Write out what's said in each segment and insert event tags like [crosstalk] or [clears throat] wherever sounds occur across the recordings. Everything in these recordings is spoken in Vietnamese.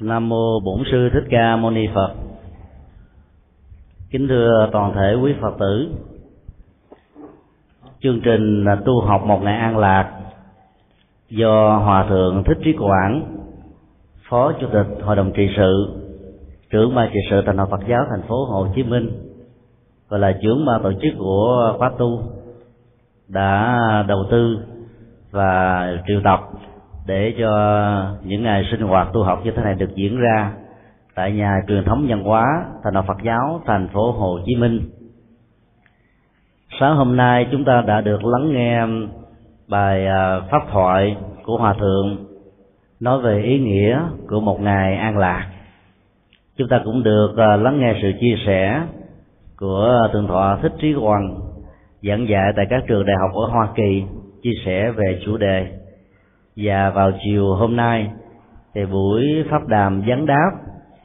Nam mô Bổn sư Thích Ca Mâu Ni Phật. Kính thưa toàn thể quý Phật tử. Chương trình là tu học một ngày an lạc do Hòa thượng Thích Trí Quảng, Phó Chủ tịch Hội đồng trị sự, trưởng ban trị sự Thành hội Phật giáo thành phố Hồ Chí Minh và là trưởng ban tổ chức của khóa tu đã đầu tư và triệu tập để cho những ngày sinh hoạt tu học như thế này được diễn ra tại nhà truyền thống văn hóa, thành đạo Phật giáo, thành phố Hồ Chí Minh. Sáng hôm nay chúng ta đã được lắng nghe bài à, pháp thoại của hòa thượng nói về ý nghĩa của một ngày an lạc. Chúng ta cũng được à, lắng nghe sự chia sẻ của thượng thọ Thích Trí Hoàng giảng dạy tại các trường đại học ở Hoa Kỳ, chia sẻ về chủ đề và vào chiều hôm nay, thì buổi pháp đàm vấn đáp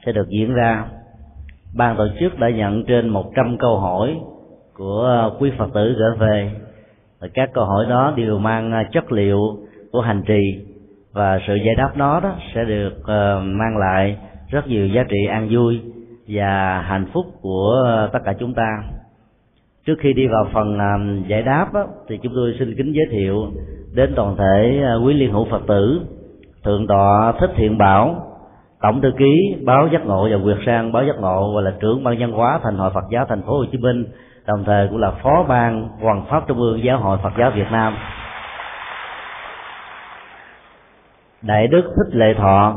sẽ được diễn ra. Ban tổ chức đã nhận trên 100 câu hỏi của quý phật tử gửi về. Và các câu hỏi đó đều mang chất liệu của hành trì. Và sự giải đáp nó đó sẽ được ờ, mang lại rất nhiều giá trị an vui và hạnh phúc của tất cả chúng ta. Trước khi đi vào phần ờ, giải đáp thì chúng tôi xin kính giới thiệu đến toàn thể à, quý liên hữu phật tử, thượng tọa thích thiện bảo, tổng thư ký, báo giác ngộ và quyệt sang báo giác ngộ và là trưởng ban văn hóa thành hội phật giáo thành phố hồ chí minh, đồng thời cũng là phó ban hoàng pháp trung ương giáo hội phật giáo việt nam. Đại đức thích lệ thọ,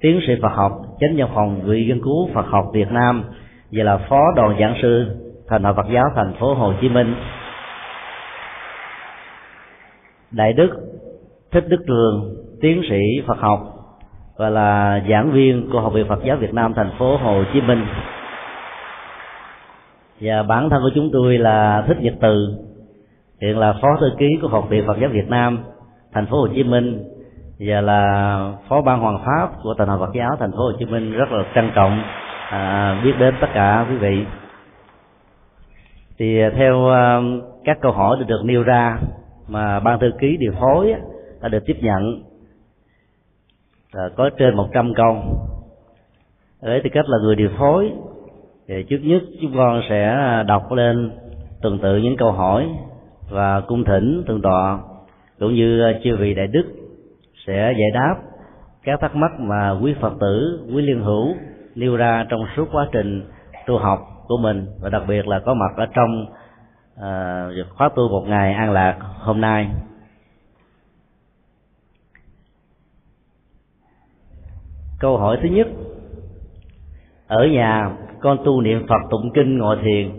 tiến sĩ phật học, chánh văn phòng viện nghiên cứu phật học việt nam và là phó đoàn giảng sư thành hội phật giáo thành phố hồ chí minh đại đức thích đức trường tiến sĩ phật học và là giảng viên của học viện phật giáo việt nam thành phố hồ chí minh. Và bản thân của chúng tôi là thích nhật từ hiện là phó thư ký của học viện phật giáo việt nam thành phố hồ chí minh và là phó ban hoàng pháp của thành hội phật giáo thành phố hồ chí minh rất là trân trọng à, biết đến tất cả quý vị. Thì à, theo à, các câu hỏi được nêu ra mà ban thư ký điều phối đã được tiếp nhận. Có trên 100 câu. Với tư cách là người điều phối. Thì trước nhất chúng con sẽ đọc lên tuần tự những câu hỏi và cung thỉnh, thượng tọa, cũng như ờ, chư vị đại đức sẽ giải đáp các thắc mắc mà quý phật tử, quý liên hữu nêu ra trong suốt quá trình tu học của mình. Và đặc biệt là có mặt ở trong à, khóa tu một ngày an lạc hôm nay. Câu hỏi thứ nhất. Ở nhà con tu niệm phật tụng kinh ngồi thiền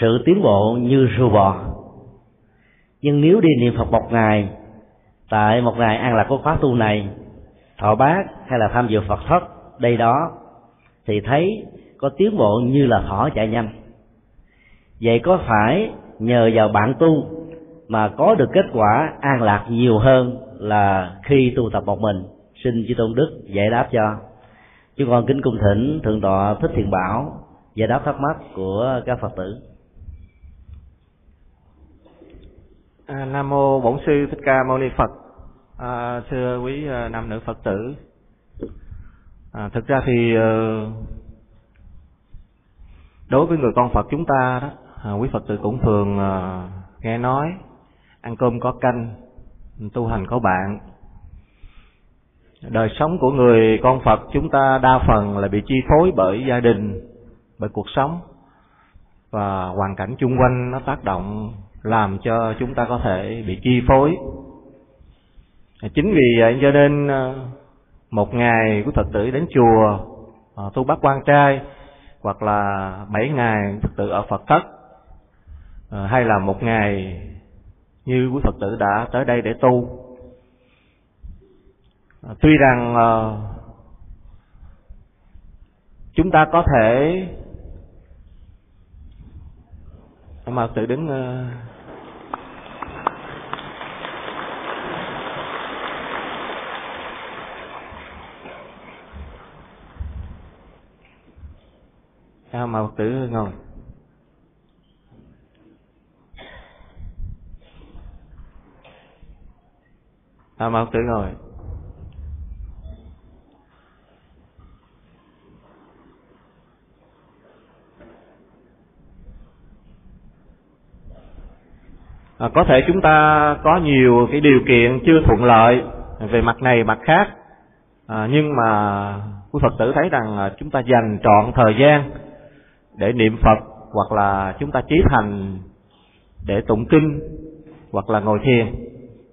sự tiến bộ như rùa bò. Nhưng nếu đi niệm phật một ngày tại một ngày an lạc của khóa tu này thọ bát hay là tham dự phật thất đây đó thì thấy có tiến bộ như là thỏ chạy nhanh vậy có phải nhờ vào bạn tu mà có được kết quả an lạc nhiều hơn là khi tu tập một mình? Xin chư tôn đức giải đáp cho. Chúng con kính cung thỉnh thượng tọa thích thiện bảo giải đáp thắc mắc của các phật tử. À, nam mô bổn sư thích ca mâu ni phật. À, thưa quý à, nam nữ phật tử. À, thực ra thì ờ, đối với người con phật chúng ta đó à, quý phật tử cũng thường à, nghe nói ăn cơm có canh tu hành có bạn. Đời sống của người con phật chúng ta đa phần là bị chi phối bởi gia đình bởi cuộc sống và hoàn cảnh chung quanh nó tác động làm cho chúng ta có thể bị chi phối. À, chính vì vậy cho nên à, một ngày của phật tử đến chùa à, tu bát quan trai hoặc là bảy ngày phật tử ở phật thất à, hay là một ngày như quý phật tử đã tới đây để tu. À, tuy rằng à, chúng ta có thể mà tự đứng à, sao mà tự ngồi. à mộc tự ngồi à, có thể chúng ta có nhiều cái điều kiện chưa thuận lợi về mặt này mặt khác. À, nhưng mà quý phật tử thấy rằng à, chúng ta dành trọn thời gian để niệm phật hoặc là chúng ta trí thành để tụng kinh hoặc là ngồi thiền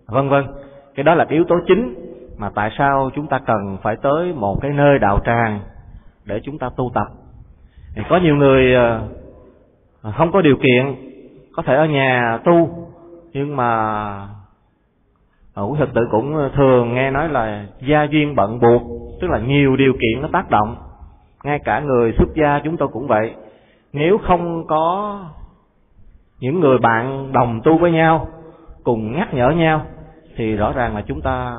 vân vân cái đó là cái yếu tố chính mà tại sao chúng ta cần phải tới một cái nơi đạo tràng để chúng ta tu tập. Thì có nhiều người ờ, không có điều kiện, có thể ở nhà tu, nhưng mà ờ, quý thực tử cũng thường nghe nói là gia duyên bận buộc, tức là nhiều điều kiện nó tác động. Ngay cả người xuất gia chúng tôi cũng vậy. Nếu không có những người bạn đồng tu với nhau, cùng nhắc nhở nhau thì rõ ràng là chúng ta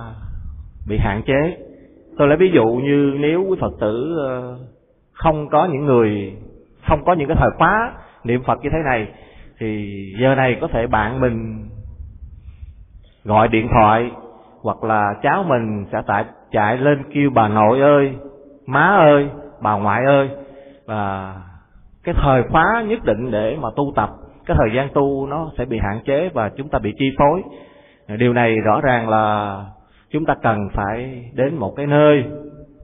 bị hạn chế. Tôi lấy ví dụ như nếu quý phật tử ờ, không có những người, không có những cái thời khóa niệm phật như thế này, thì giờ này có thể bạn mình gọi điện thoại hoặc là cháu mình sẽ tại chạy lên kêu bà nội ơi, má ơi, bà ngoại ơi. Và cái thời khóa nhất định để mà tu tập, cái thời gian tu nó sẽ bị hạn chế và chúng ta bị chi phối điều này rõ ràng là chúng ta cần phải đến một cái nơi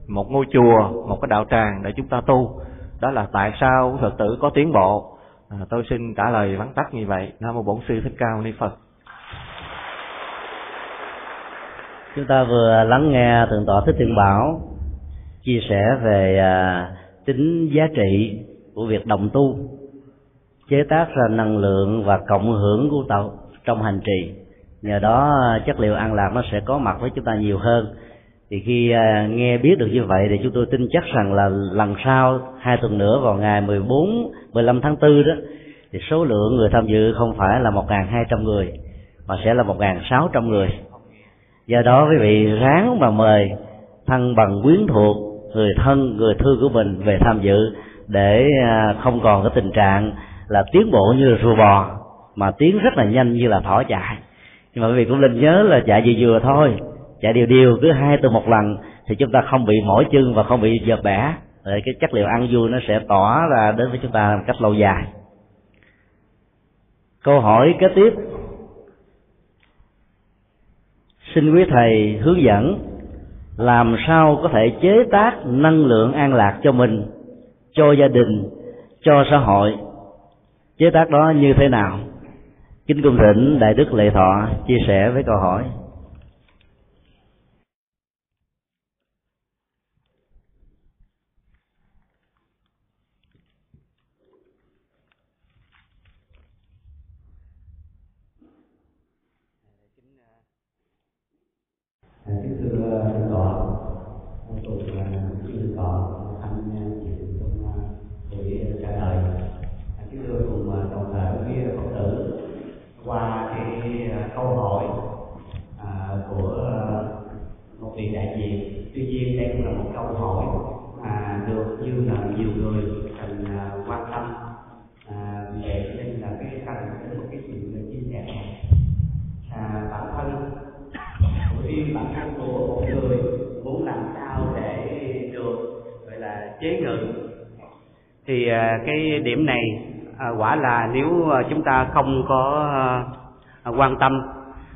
một ngôi chùa một cái đạo tràng để chúng ta tu. Đó là tại sao phật tử có tiến bộ. À, tôi xin trả lời vắn tắt như vậy. Nam mô bổn sư thích ca mâu ni phật. Chúng ta vừa lắng nghe thượng tọa thích thiện bảo chia sẻ về à, tính giá trị của việc đồng tu chế tác ra năng lượng và cộng hưởng của tạo trong hành trì nhờ đó chất liệu an lạc nó sẽ có mặt với chúng ta nhiều hơn. Thì khi à, nghe biết được như vậy thì chúng tôi tin chắc rằng là lần sau hai tuần nữa vào ngày 14, 15 tháng 4 đó thì số lượng người tham dự không phải là 1.200 người mà sẽ là 1.600 người. Do đó quý vị ráng mà mời thân bằng quyến thuộc người thân người thương của mình về tham dự để à, không còn cái tình trạng là tiến bộ như là rùa bò mà tiến rất là nhanh như là thỏ chạy nhưng mà quý vị cũng nên nhớ là chạy vừa vừa thôi. Chạy đều đều, cứ hai từ một lần, thì chúng ta không bị mỏi chân và không bị giật bẻ. Rồi cái chất liệu ăn vui nó sẽ tỏa ra đến với chúng ta một cách lâu dài. Câu hỏi kế tiếp. Xin quý thầy hướng dẫn làm sao có thể chế tác năng lượng an lạc cho mình, cho gia đình, cho xã hội. Chế tác đó như thế nào? Kính cung thỉnh đại đức lệ thọ chia sẻ với câu hỏi kính thưa thượng tọa tôi là kính thượng tọa anh chị trong buổi trả lời kính thưa cùng toàn thể quý phật tử qua cái câu hỏi à, của một vị đại diện tuy nhiên đây cũng là một câu hỏi mà được như là nhiều người cần quan tâm à, để nên là cái cần đến một cái sự chia sẻ à, bản thân riêng bản thân của một người muốn làm sao để được gọi là chế ngự thì à, cái điểm này à, quả là nếu à, chúng ta không có quan tâm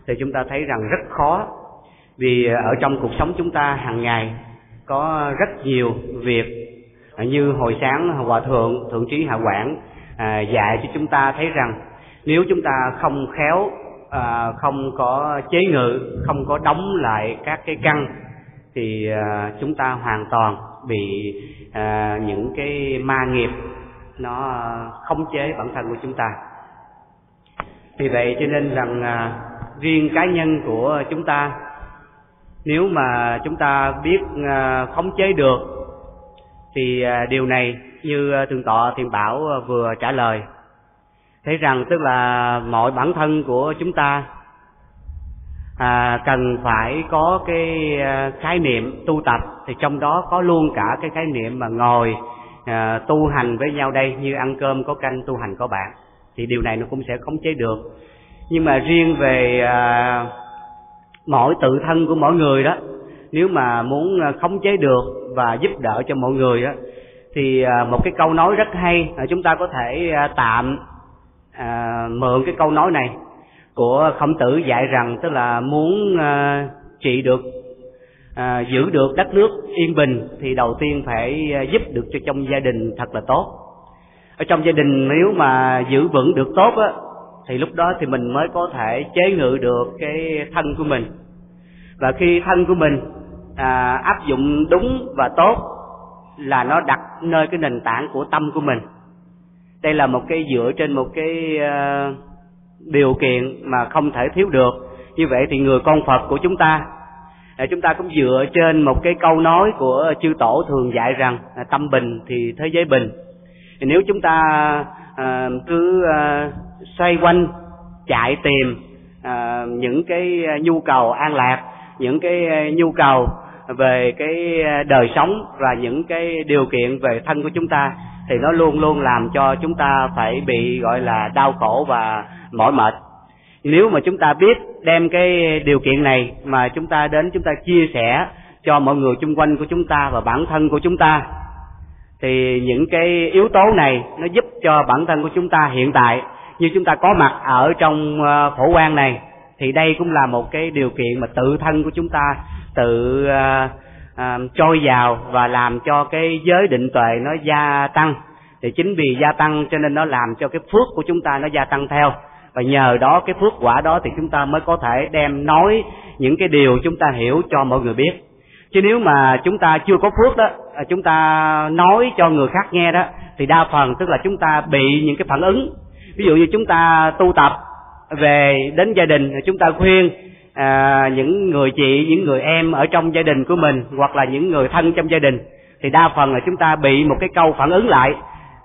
thì chúng ta thấy rằng rất khó. Vì ở trong cuộc sống chúng ta hàng ngày có rất nhiều việc như hồi sáng hòa thượng thượng trí hạ quảng dạy cho chúng ta thấy rằng nếu chúng ta không khéo không có chế ngự, không có đóng lại các cái căn thì chúng ta hoàn toàn bị à, những cái ma nghiệp nó khống chế bản thân của chúng ta. Vì vậy cho nên rằng à, riêng cá nhân của chúng ta nếu mà chúng ta biết à, khống chế được thì à, điều này như thượng tọa thiền bảo vừa trả lời. Thấy rằng tức là mọi bản thân của chúng ta à, cần phải có cái à, khái niệm tu tập thì trong đó có luôn cả cái khái niệm mà ngồi à, tu hành với nhau đây như ăn cơm có canh tu hành có bạn. Thì điều này nó cũng sẽ khống chế được. Nhưng mà riêng về à, mỗi tự thân của mỗi người đó nếu mà muốn à, khống chế được và giúp đỡ cho mọi người đó thì à, một cái câu nói rất hay chúng ta có thể à, tạm à, mượn cái câu nói này của khổng tử dạy rằng tức là muốn uh, trị được à, giữ được đất nước yên bình thì đầu tiên phải ờ, giúp được cho trong gia đình thật là tốt. Ở trong gia đình nếu mà giữ vững được tốt á thì lúc đó thì mình mới có thể chế ngự được cái thân của mình. Và khi thân của mình à, áp dụng đúng và tốt là nó đặt nơi cái nền tảng của tâm của mình. Đây là một cái dựa trên một cái uh, điều kiện mà không thể thiếu được. Như vậy thì người con phật của chúng ta à, chúng ta cũng dựa trên một cái câu nói của chư tổ thường dạy rằng à, tâm bình thì thế giới bình. Nếu chúng ta à, cứ à, xoay quanh chạy tìm à, những cái à, nhu cầu an lạc những cái nhu cầu về cái đời sống và những cái điều kiện về thân của chúng ta thì nó luôn luôn làm cho chúng ta phải bị gọi là đau khổ và mỏi mệt. Nếu mà chúng ta biết đem cái điều kiện này mà chúng ta đến chúng ta chia sẻ cho mọi người chung quanh của chúng ta và bản thân của chúng ta thì những cái yếu tố này nó giúp cho bản thân của chúng ta hiện tại như chúng ta có mặt ở trong ờ, phổ quan này thì đây cũng là một cái điều kiện mà tự thân của chúng ta tự uh, uh, trôi vào và làm cho cái giới định tuệ nó gia tăng. Thì chính vì gia tăng cho nên nó làm cho cái phước của chúng ta nó gia tăng theo và nhờ đó cái phước quả đó thì chúng ta mới có thể đem nói những cái điều chúng ta hiểu cho mọi người biết. Chứ nếu mà chúng ta chưa có phước đó à, chúng ta nói cho người khác nghe đó thì đa phần tức là chúng ta bị những cái phản ứng. Ví dụ như chúng ta tu tập về đến gia đình chúng ta khuyên à, những người chị những người em ở trong gia đình của mình hoặc là những người thân trong gia đình thì đa phần là chúng ta bị một cái câu phản ứng lại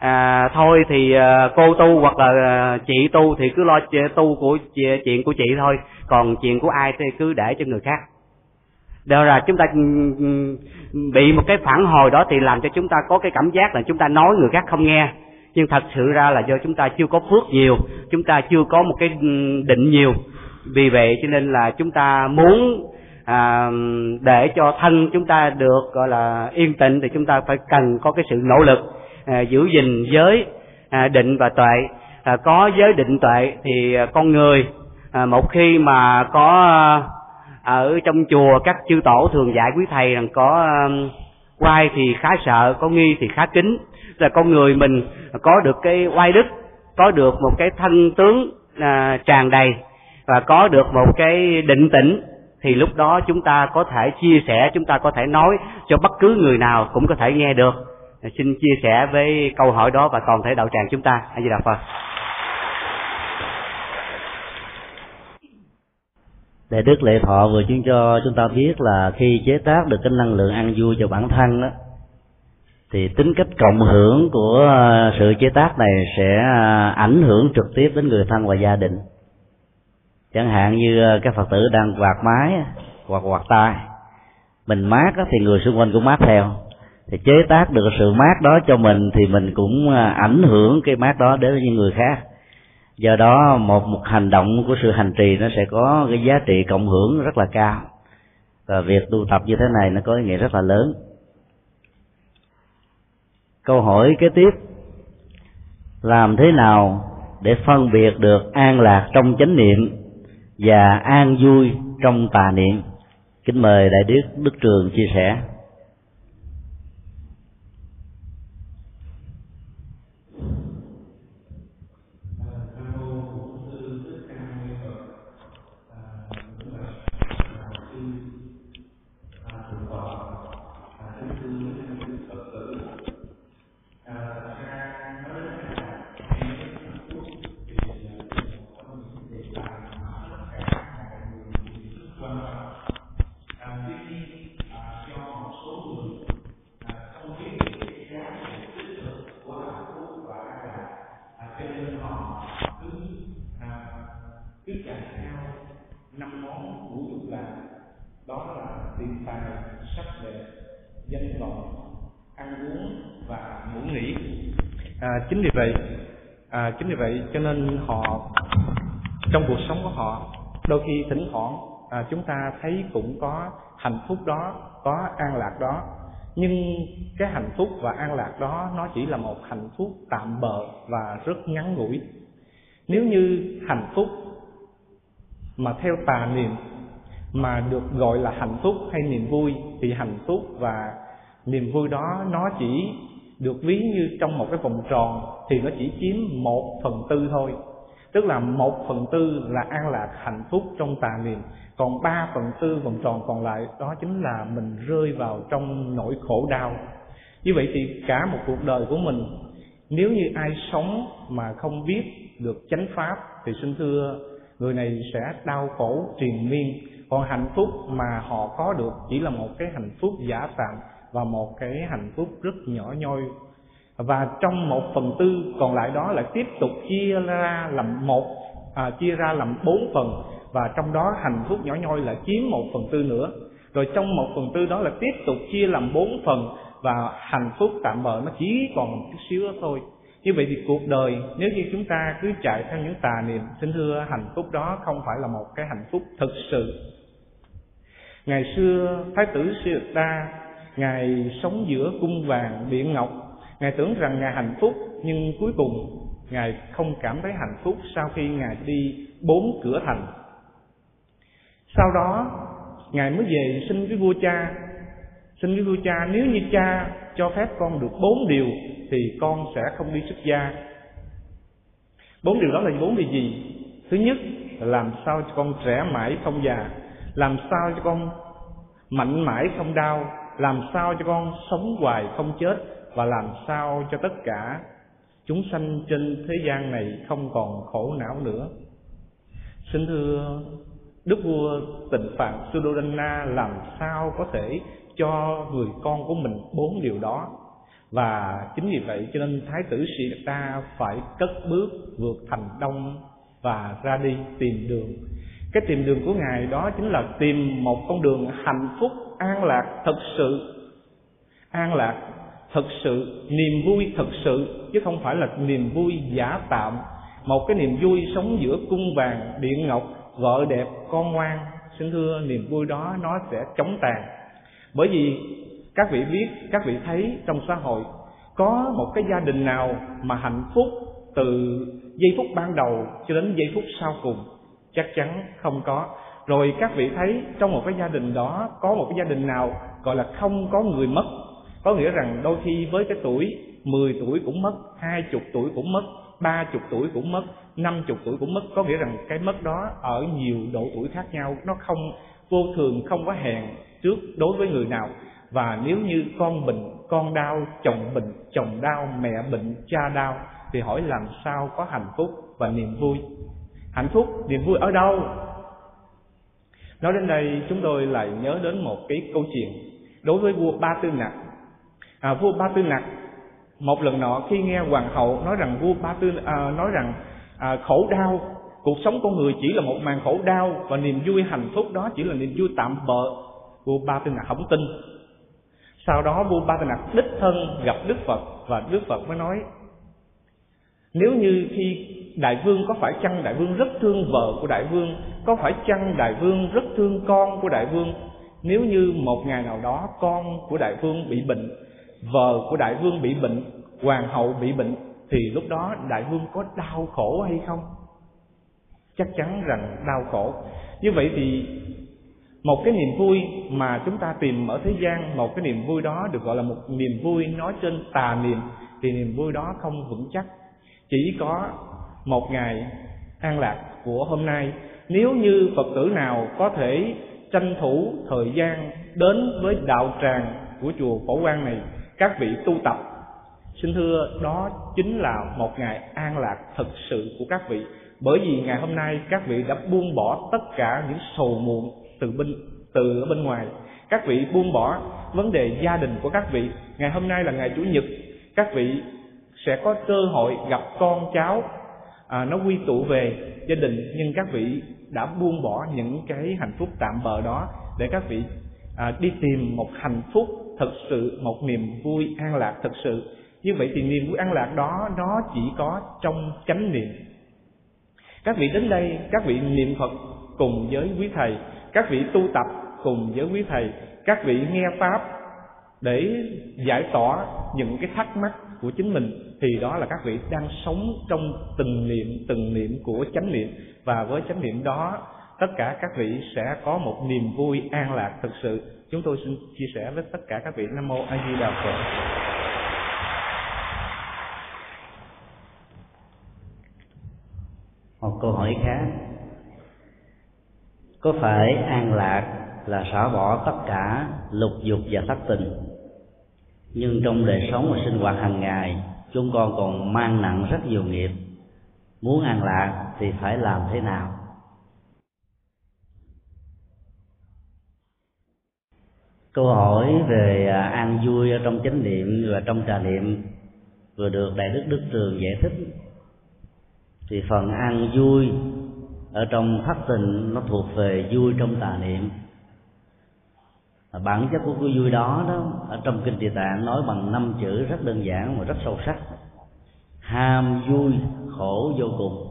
à, thôi thì à, cô tu hoặc là à, chị tu thì cứ lo tu của chuyện của chị thôi. Còn chuyện của ai thì cứ để cho người khác. Đó là chúng ta ừ, ừ, bị một cái phản hồi đó thì làm cho chúng ta có cái cảm giác là chúng ta nói người khác không nghe. Nhưng thật sự ra là do chúng ta chưa có phước nhiều chúng ta chưa có một cái ừ, định nhiều. Vì vậy cho nên là chúng ta muốn à, để cho thân chúng ta được gọi là yên tĩnh thì chúng ta phải cần có cái sự nỗ lực à, giữ gìn giới à, định và tuệ. À, có giới định tuệ thì à, con người à, một khi mà có à, ở trong chùa các chư tổ thường dạy quý thầy rằng có à, quay thì khá sợ có nghi thì khá kính. Là con người mình có được cái oai đức có được một cái thân tướng à, tràn đầy và có được một cái định tĩnh thì lúc đó chúng ta có thể chia sẻ chúng ta có thể nói cho bất cứ người nào cũng có thể nghe được xin chia sẻ với câu hỏi đó và toàn thể đạo tràng chúng ta. A di đà phật. Đại Đức Lệ Thọ vừa chứng cho chúng ta biết là khi chế tác được cái năng lượng ăn vui cho bản thân đó, thì tính cách cộng hưởng của sự chế tác này sẽ à, ảnh hưởng trực tiếp đến người thân và gia đình. Chẳng hạn như à, các phật tử đang quạt máy hoặc quạt tay mình mát thì người xung quanh cũng mát theo thì chế tác được sự mát đó cho mình thì mình cũng à, ảnh hưởng cái mát đó đến những người khác. Do đó, một một hành động của sự hành trì nó sẽ có cái giá trị cộng hưởng rất là cao. Và việc tu tập như thế này nó có ý nghĩa rất là lớn. Câu hỏi kế tiếp, làm thế nào để phân biệt được an lạc trong chánh niệm và an vui trong tà niệm? Kính mời đại đức đức trường chia sẻ. Dân còn ăn uống và ngủ nghỉ. À, chính vì vậy à, chính vì vậy cho nên họ trong cuộc sống của họ đôi khi thỉnh thoảng à, chúng ta thấy cũng có hạnh phúc đó có an lạc đó. Nhưng cái hạnh phúc và an lạc đó nó chỉ là một hạnh phúc tạm bợ và rất ngắn ngủi. Nếu như hạnh phúc mà theo tà niệm mà được gọi là hạnh phúc hay niềm vui, thì hạnh phúc và niềm vui đó, nó chỉ được ví như trong một cái vòng tròn, thì nó chỉ chiếm một phần tư thôi. Tức là một phần tư là an lạc hạnh phúc trong tà niệm, còn ba phần tư vòng tròn còn lại, đó chính là mình rơi vào trong nỗi khổ đau. Như vậy thì cả một cuộc đời của mình, nếu như ai sống mà không biết được chánh pháp, thì xin thưa, người này sẽ đau khổ triền miên còn hạnh phúc mà họ có được chỉ là một cái hạnh phúc giả tạm và một cái hạnh phúc rất nhỏ nhoi. Và trong một phần tư còn lại đó lại tiếp tục chia ra làm một à, chia ra làm bốn phần. Và trong đó hạnh phúc nhỏ nhoi lại chiếm một phần tư nữa. Rồi trong một phần tư đó là tiếp tục chia làm bốn phần và hạnh phúc tạm bợ nó chỉ còn một chút xíu đó thôi. Như vậy thì cuộc đời nếu như chúng ta cứ chạy theo những tà niệm xin thưa hạnh phúc đó không phải là một cái hạnh phúc thực sự ngày xưa, thái tử Siddhartha ngài sống giữa cung vàng điện ngọc, ngài tưởng rằng ngài hạnh phúc, nhưng cuối cùng ngài không cảm thấy hạnh phúc sau khi ngài đi bốn cửa thành. Sau đó, ngài mới về xin với vua cha. Xin với vua cha, nếu như cha cho phép con được bốn điều, thì con sẽ không đi xuất gia. Bốn điều đó là bốn điều gì? Thứ nhất là làm sao cho con trẻ mãi không già? Làm sao cho con mạnh mãi không đau, làm sao cho con sống hoài không chết, và làm sao cho tất cả chúng sanh trên thế gian này không còn khổ não nữa. Xin thưa đức vua tịnh phạn Suddhodana, làm sao có thể cho người con của mình bốn điều đó? Và chính vì vậy cho nên thái tử sĩ ta phải cất bước vượt thành đông và ra đi tìm đường cái tìm đường của ngài đó chính là tìm một con đường hạnh phúc, an lạc, thật sự. An lạc, thật sự, niềm vui thật sự, chứ không phải là niềm vui giả tạm. Một cái niềm vui sống giữa cung vàng điện ngọc, vợ đẹp, con ngoan. Xin thưa, niềm vui đó nó sẽ chống tàn. Bởi vì các vị biết, các vị thấy trong xã hội, có một cái gia đình nào mà hạnh phúc từ giây phút ban đầu cho đến giây phút sau cùng? Chắc chắn không có. Rồi các vị thấy trong một cái gia đình đó có một cái gia đình nào gọi là không có người mất, có nghĩa rằng đôi khi với cái tuổi 10 tuổi cũng mất, hai chục tuổi cũng mất, ba chục tuổi cũng mất, năm chục tuổi cũng mất, có nghĩa rằng cái mất đó ở nhiều độ tuổi khác nhau, nó không vô thường, không có hẹn trước đối với người nào. Và nếu như con bệnh, con đau, chồng bệnh, chồng đau, mẹ bệnh, cha đau, thì hỏi làm sao có hạnh phúc và niềm vui hạnh phúc niềm vui ở đâu? Nói đến đây chúng tôi lại nhớ đến một cái câu chuyện đối với vua ba tư nặc à, vua ba tư nặc một lần nọ khi nghe hoàng hậu nói rằng vua ba tư à, nói rằng à, khổ đau cuộc sống con người chỉ là một màn khổ đau và niềm vui hạnh phúc đó chỉ là niềm vui tạm bợ vua ba tư nặc không tin. Sau đó vua ba tư nặc đích thân gặp đức phật và đức phật mới nói nếu như khi đại vương có phải chăng đại vương rất thương vợ của đại vương? Có phải chăng đại vương rất thương con của đại vương? Nếu như một ngày nào đó con của đại vương bị bệnh, vợ của đại vương bị bệnh, hoàng hậu bị bệnh, thì lúc đó đại vương có đau khổ hay không? Chắc chắn rằng đau khổ. Như vậy thì một cái niềm vui mà chúng ta tìm ở thế gian, một cái niềm vui đó được gọi là một niềm vui nói trên tà niệm, thì niềm vui đó không vững chắc. Chỉ có một ngày an lạc của hôm nay. Nếu như phật tử nào có thể tranh thủ thời gian đến với đạo tràng của chùa phổ quang này, các vị tu tập, xin thưa, đó chính là một ngày an lạc thật sự của các vị. Bởi vì ngày hôm nay các vị đã buông bỏ tất cả những sầu muộn từ bên, từ ở bên ngoài. Các vị buông bỏ vấn đề gia đình của các vị. Ngày hôm nay là ngày chủ nhật. Các vị sẽ có cơ hội gặp con cháu à, nó quy tụ về gia đình nhưng các vị đã buông bỏ những cái hạnh phúc tạm bợ đó để các vị à, đi tìm một hạnh phúc thật sự một niềm vui an lạc thật sự. Như vậy thì niềm vui an lạc đó nó chỉ có trong chánh niệm. Các vị đến đây các vị niệm phật cùng với quý thầy các vị tu tập cùng với quý thầy các vị nghe pháp để giải tỏa những cái thắc mắc của chính mình, thì đó là các vị đang sống trong từng niệm từng niệm của chánh niệm. Và với chánh niệm đó, tất cả các vị sẽ có một niềm vui an lạc thực sự. Chúng tôi xin chia sẻ với tất cả các vị nam mô a di đà phật. Một câu hỏi khác. Có phải an lạc là xả bỏ tất cả lục dục và thất tình? Nhưng trong đời sống và sinh hoạt hàng ngày, chúng con còn mang nặng rất nhiều nghiệp. Muốn an lạc thì phải làm thế nào? Câu hỏi về à, an vui ở trong chánh niệm và trong trà niệm vừa được đại đức đức trường giải thích. Thì phần an vui ở trong thất tình nó thuộc về vui trong tà niệm bản chất của cái vui đó đó, ở trong kinh địa tạng nói bằng năm chữ rất đơn giản mà rất sâu sắc. Ham, vui, khổ, vô cùng.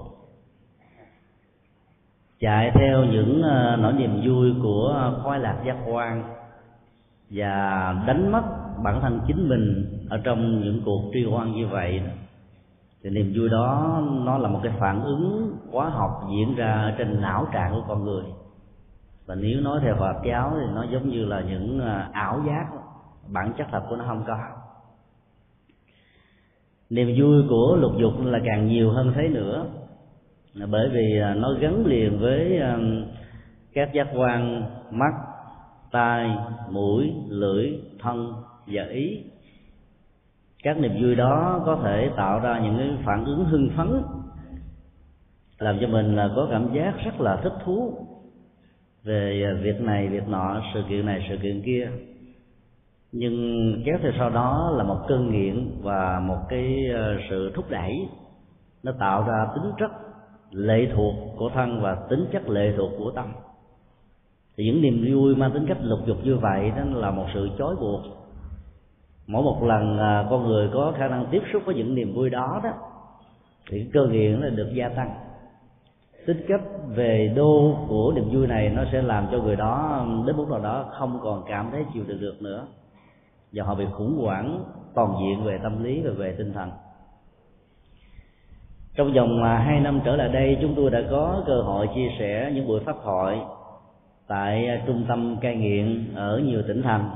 Chạy theo những ờ, nỗi niềm vui của khoái lạc giác quan và đánh mất bản thân chính mình ở trong những cuộc truy hoan như vậy thì niềm vui đó, nó là một cái phản ứng hóa học diễn ra trên não trạng của con người và nếu nói theo Phật giáo thì nó giống như là những à, ảo giác. Bản chất thật của nó không có. Niềm vui của lục dục là càng nhiều hơn thế nữa. Bởi vì à, nó gắn liền với à, các giác quan, mắt, tai, mũi, lưỡi, thân và ý. Các niềm vui đó có thể tạo ra những cái phản ứng hưng phấn, làm cho mình là có cảm giác rất là thích thú về à, việc này, việc nọ, sự kiện này, sự kiện kia. Nhưng kéo theo sau đó là một cơn nghiện và một cái à, sự thúc đẩy. Nó tạo ra tính chất lệ thuộc của thân và tính chất lệ thuộc của tâm. Thì những niềm vui mang tính cách lục dục như vậy, đó là một sự chói buộc. Mỗi một lần à, con người có khả năng tiếp xúc với những niềm vui đó đó, thì cơ nghiện nó được gia tăng tính cách về đô của niềm vui này nó sẽ làm cho người đó, đến mức nào đó không còn cảm thấy chịu đựng được nữa. Và họ bị khủng hoảng toàn diện về tâm lý và về tinh thần. Trong vòng mà hai năm trở lại đây, chúng tôi đã có cơ hội chia sẻ những buổi pháp thoại tại trung tâm cai nghiện ở nhiều tỉnh thành.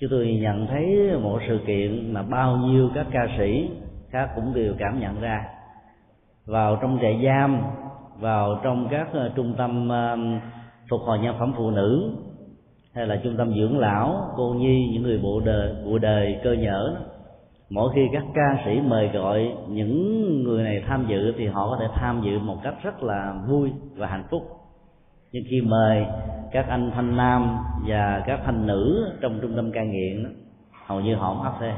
Chúng tôi nhận thấy một sự kiện mà bao nhiêu các ca sĩ khác cũng đều cảm nhận ra. Vào trong trại giam vào trong các uh, trung tâm uh, phục hồi nhân phẩm phụ nữ hay là trung tâm dưỡng lão cô nhi những người bộ đời bộ đời cơ nhở mỗi khi các ca sĩ mời gọi những người này tham dự thì họ có thể tham dự một cách rất là vui và hạnh phúc. Nhưng khi mời các anh thanh nam và các thanh nữ trong trung tâm cai nghiện hầu như họ không áp phê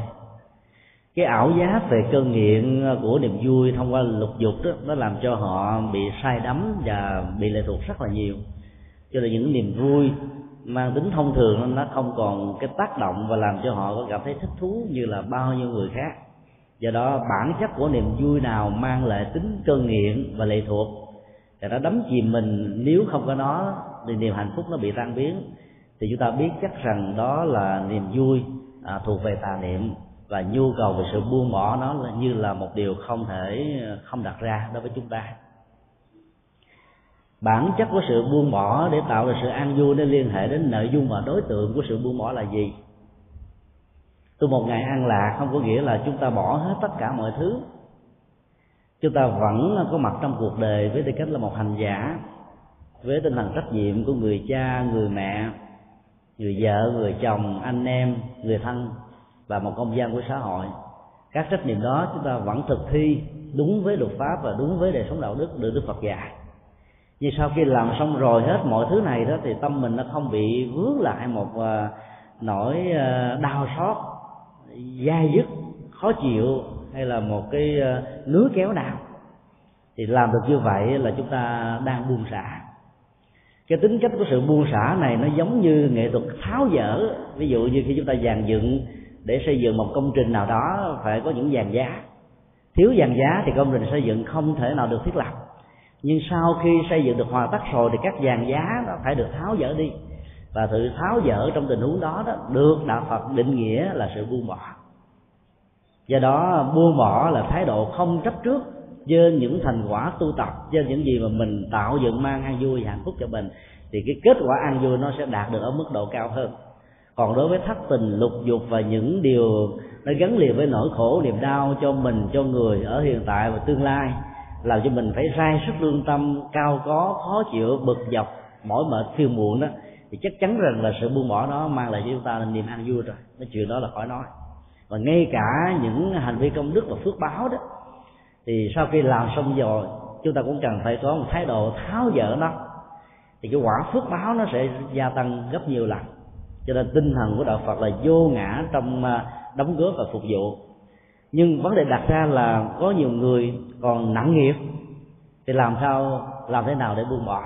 cái ảo giác về cơn nghiện của niềm vui thông qua lục dục đó nó làm cho họ bị sai đắm và bị lệ thuộc rất là nhiều. Cho nên những niềm vui mang tính thông thường nó không còn cái tác động và làm cho họ có cảm thấy thích thú như là bao nhiêu người khác. Do đó bản chất của niềm vui nào mang lại tính cơn nghiện và lệ thuộc thì nó đắm chìm mình. Nếu không có nó thì niềm hạnh phúc nó bị tan biến. Thì chúng ta biết chắc rằng đó là niềm vui à, thuộc về tà niệm và nhu cầu về sự buông bỏ nó là như là một điều không thể, không đặt ra đối với chúng ta. Bản chất của sự buông bỏ để tạo ra sự an vui nó liên hệ đến nội dung và đối tượng của sự buông bỏ là gì? Tôi một ngày an lạc không có nghĩa là chúng ta bỏ hết tất cả mọi thứ. Chúng ta vẫn có mặt trong cuộc đời với tư cách là một hành giả, với tinh thần trách nhiệm của người cha, người mẹ, người vợ, người chồng, anh em, người thân và một công gian của xã hội. Các trách nhiệm đó chúng ta vẫn thực thi đúng với luật pháp và đúng với đời sống đạo đức được đức phật dạy. Nhưng sau khi làm xong rồi hết mọi thứ này đó thì tâm mình nó không bị vướng lại một à, nỗi à, đau xót dai dứt khó chịu hay là một cái à, uh, nứa kéo nào thì làm được như vậy là chúng ta đang buông xả. Cái tính cách của sự buông xả này nó giống như nghệ thuật tháo dỡ. Ví dụ như khi chúng ta dàn dựng để xây dựng một công trình nào đó phải có những dàn giá. Thiếu dàn giá thì công trình xây dựng không thể nào được thiết lập. Nhưng sau khi xây dựng được hoàn tất rồi thì các dàn giá nó phải được tháo dỡ đi. Và sự tháo dỡ trong tình huống đó, đó được đạo phật định nghĩa là sự buông bỏ. Do đó buông bỏ là thái độ không chấp trước trên những thành quả tu tập trên những gì mà mình tạo dựng mang an vui và hạnh phúc cho mình thì cái kết quả an vui nó sẽ đạt được ở mức độ cao hơn còn đối với thất tình, lục dục và những điều nó gắn liền với nỗi khổ, niềm đau cho mình, cho người ở hiện tại và tương lai, làm cho mình phải sai sức lương tâm, cao có, khó chịu, bực dọc, mỏi mệt phiêu muộn đó, thì chắc chắn rằng là sự buông bỏ đó mang lại cho chúng ta niềm an vui rồi. Cái chuyện đó là khỏi nói. Và ngay cả những hành vi công đức và phước báo đó, thì sau khi làm xong rồi, chúng ta cũng cần phải có một thái độ tháo dỡ nó. Thì cái quả phước báo nó sẽ gia tăng gấp nhiều lần cho nên tinh thần của đạo phật là vô ngã trong à, đóng góp và phục vụ. Nhưng vấn đề đặt ra là có nhiều người còn nặng nghiệp thì làm sao làm thế nào để buông bỏ?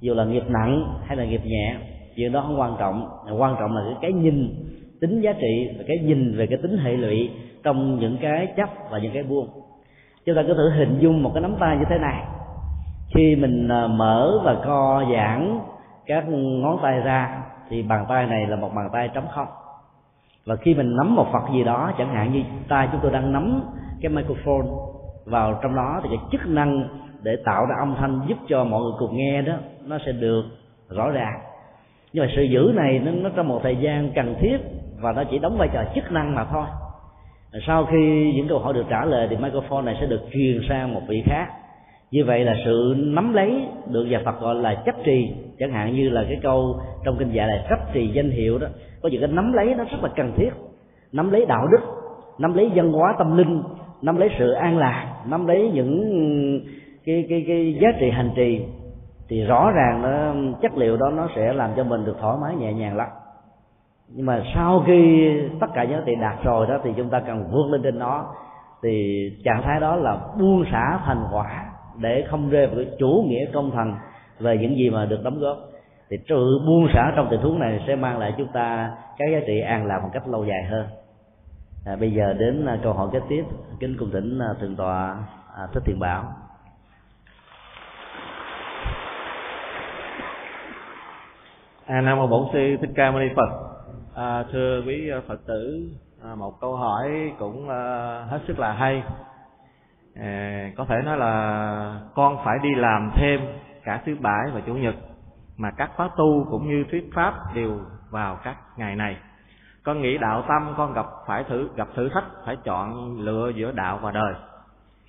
Dù là nghiệp nặng hay là nghiệp nhẹ chuyện đó không quan trọng. Quan trọng là cái, nhìn tính giá trị và cái nhìn về cái tính hệ lụy trong những cái chấp và những cái buông. Chúng ta cứ thử hình dung một cái nắm tay như thế này. Khi mình à, mở và co giãn các ngón tay ra thì bàn tay này là một bàn tay trống không. Và khi mình nắm một vật gì đó chẳng hạn như tay chúng tôi đang nắm cái microphone vào trong đó thì cái chức năng để tạo ra âm thanh giúp cho mọi người cùng nghe đó nó sẽ được rõ ràng. Nhưng mà sự giữ này nó, nó trong một thời gian cần thiết và nó chỉ đóng vai trò chức năng mà thôi. Sau khi những câu hỏi được trả lời thì microphone này sẽ được truyền sang một vị khác như vậy là sự nắm lấy được nhà Phật gọi là chấp trì, chẳng hạn như là cái câu trong kinh dạy là chấp trì danh hiệu đó, có những cái nắm lấy nó rất là cần thiết. Nắm lấy đạo đức, nắm lấy văn hóa tâm linh, nắm lấy sự an lạc, nắm lấy những ừ, cái cái cái giá trị hành trì, thì rõ ràng nó, chất liệu đó nó sẽ làm cho mình được thoải mái, nhẹ nhàng lắm. Nhưng mà sau khi tất cả những tiền đạt rồi đó thì chúng ta cần vươn lên trên nó, thì trạng thái đó là buông xả thành quả để không rơi vào cái chủ nghĩa công thần về những gì mà được đóng góp. Thì sự buông xả trong tình huống này sẽ mang lại chúng ta cái giá trị an lạc một cách lâu dài hơn. À, bây giờ đến à, câu hỏi kế tiếp kính cung thỉnh à, thượng tọa à, thích thiện bảo. À, nam mô bổn sư thích ca mâu ni phật. À, thưa quý à, phật tử à, một câu hỏi cũng à, hết sức là hay à, có thể nói là con phải đi làm thêm cả thứ bảy và chủ nhật mà các khóa tu cũng như thuyết pháp đều vào các ngày này. Con nghĩ đạo tâm con gặp phải thử gặp thử thách phải chọn lựa giữa đạo và đời.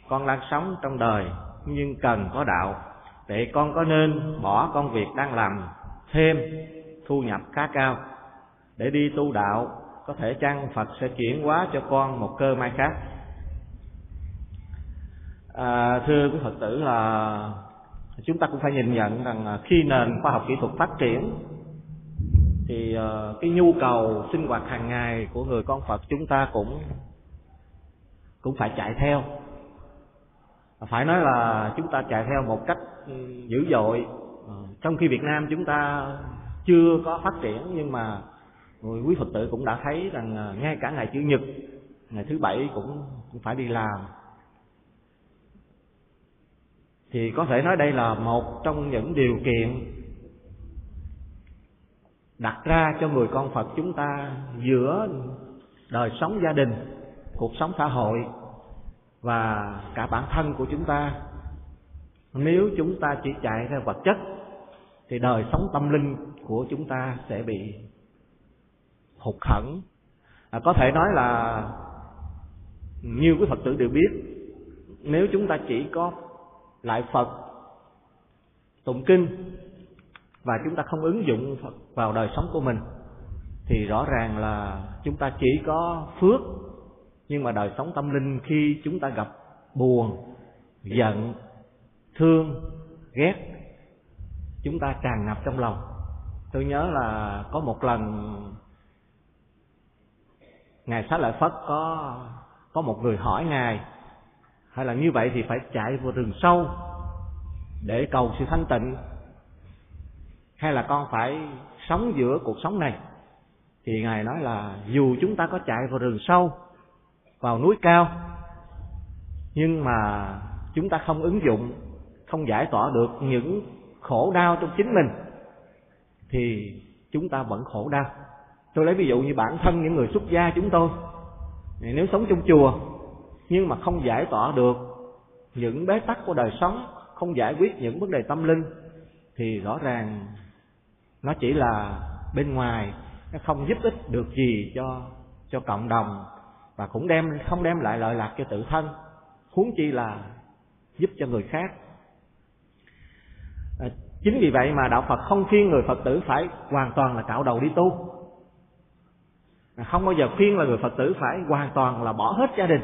Con đang sống trong đời nhưng cần có đạo. Vậy con có nên bỏ công việc đang làm thêm thu nhập khá cao. Để đi tu đạo có thể chăng phật sẽ chuyển hóa cho con một cơ may khác? À, thưa quý phật tử là chúng ta cũng phải nhìn nhận rằng khi nền khoa học kỹ thuật phát triển thì ờ, cái nhu cầu sinh hoạt hàng ngày của người con Phật chúng ta cũng cũng phải chạy theo. Phải nói là chúng ta chạy theo một cách ừ, dữ dội. Ờ, trong khi Việt Nam chúng ta chưa có phát triển nhưng mà người quý Phật tử cũng đã thấy rằng ờ, ngay cả ngày chủ nhật ngày thứ bảy cũng, cũng phải đi làm thì có thể nói đây là một trong những điều kiện đặt ra cho người con Phật chúng ta giữa đời sống gia đình, cuộc sống xã hội và cả bản thân của chúng ta. Nếu chúng ta chỉ chạy theo vật chất thì đời sống tâm linh của chúng ta sẽ bị hụt hẫng. À, có thể nói là nhiều quý Phật tử đều biết nếu chúng ta chỉ có lại Phật, tụng kinh, và chúng ta không ứng dụng Phật vào đời sống của mình, thì rõ ràng là chúng ta chỉ có phước, nhưng mà đời sống tâm linh khi chúng ta gặp buồn, giận, thương, ghét, chúng ta tràn ngập trong lòng. Tôi nhớ là có một lần, ngài xá lợi phất có có một người hỏi ngài hay là như vậy thì phải chạy vào rừng sâu để cầu sự thanh tịnh. Hay là con phải sống giữa cuộc sống này? Thì ngài nói là dù chúng ta có chạy vào rừng sâu, vào núi cao, nhưng mà chúng ta không ứng dụng, không giải tỏa được những khổ đau trong chính mình, thì chúng ta vẫn khổ đau. Tôi lấy ví dụ như bản thân những người xuất gia chúng tôi. Nếu sống trong chùa nhưng mà không giải tỏa được những bế tắc của đời sống không giải quyết những vấn đề tâm linh thì rõ ràng nó chỉ là bên ngoài nó không giúp ích được gì cho cho cộng đồng và cũng đem không đem lại lợi lạc cho tự thân huống chi là giúp cho người khác. À, chính vì vậy mà đạo phật không khuyên người phật tử phải hoàn toàn là cạo đầu đi tu. À, không bao giờ khuyên là người phật tử phải hoàn toàn là bỏ hết gia đình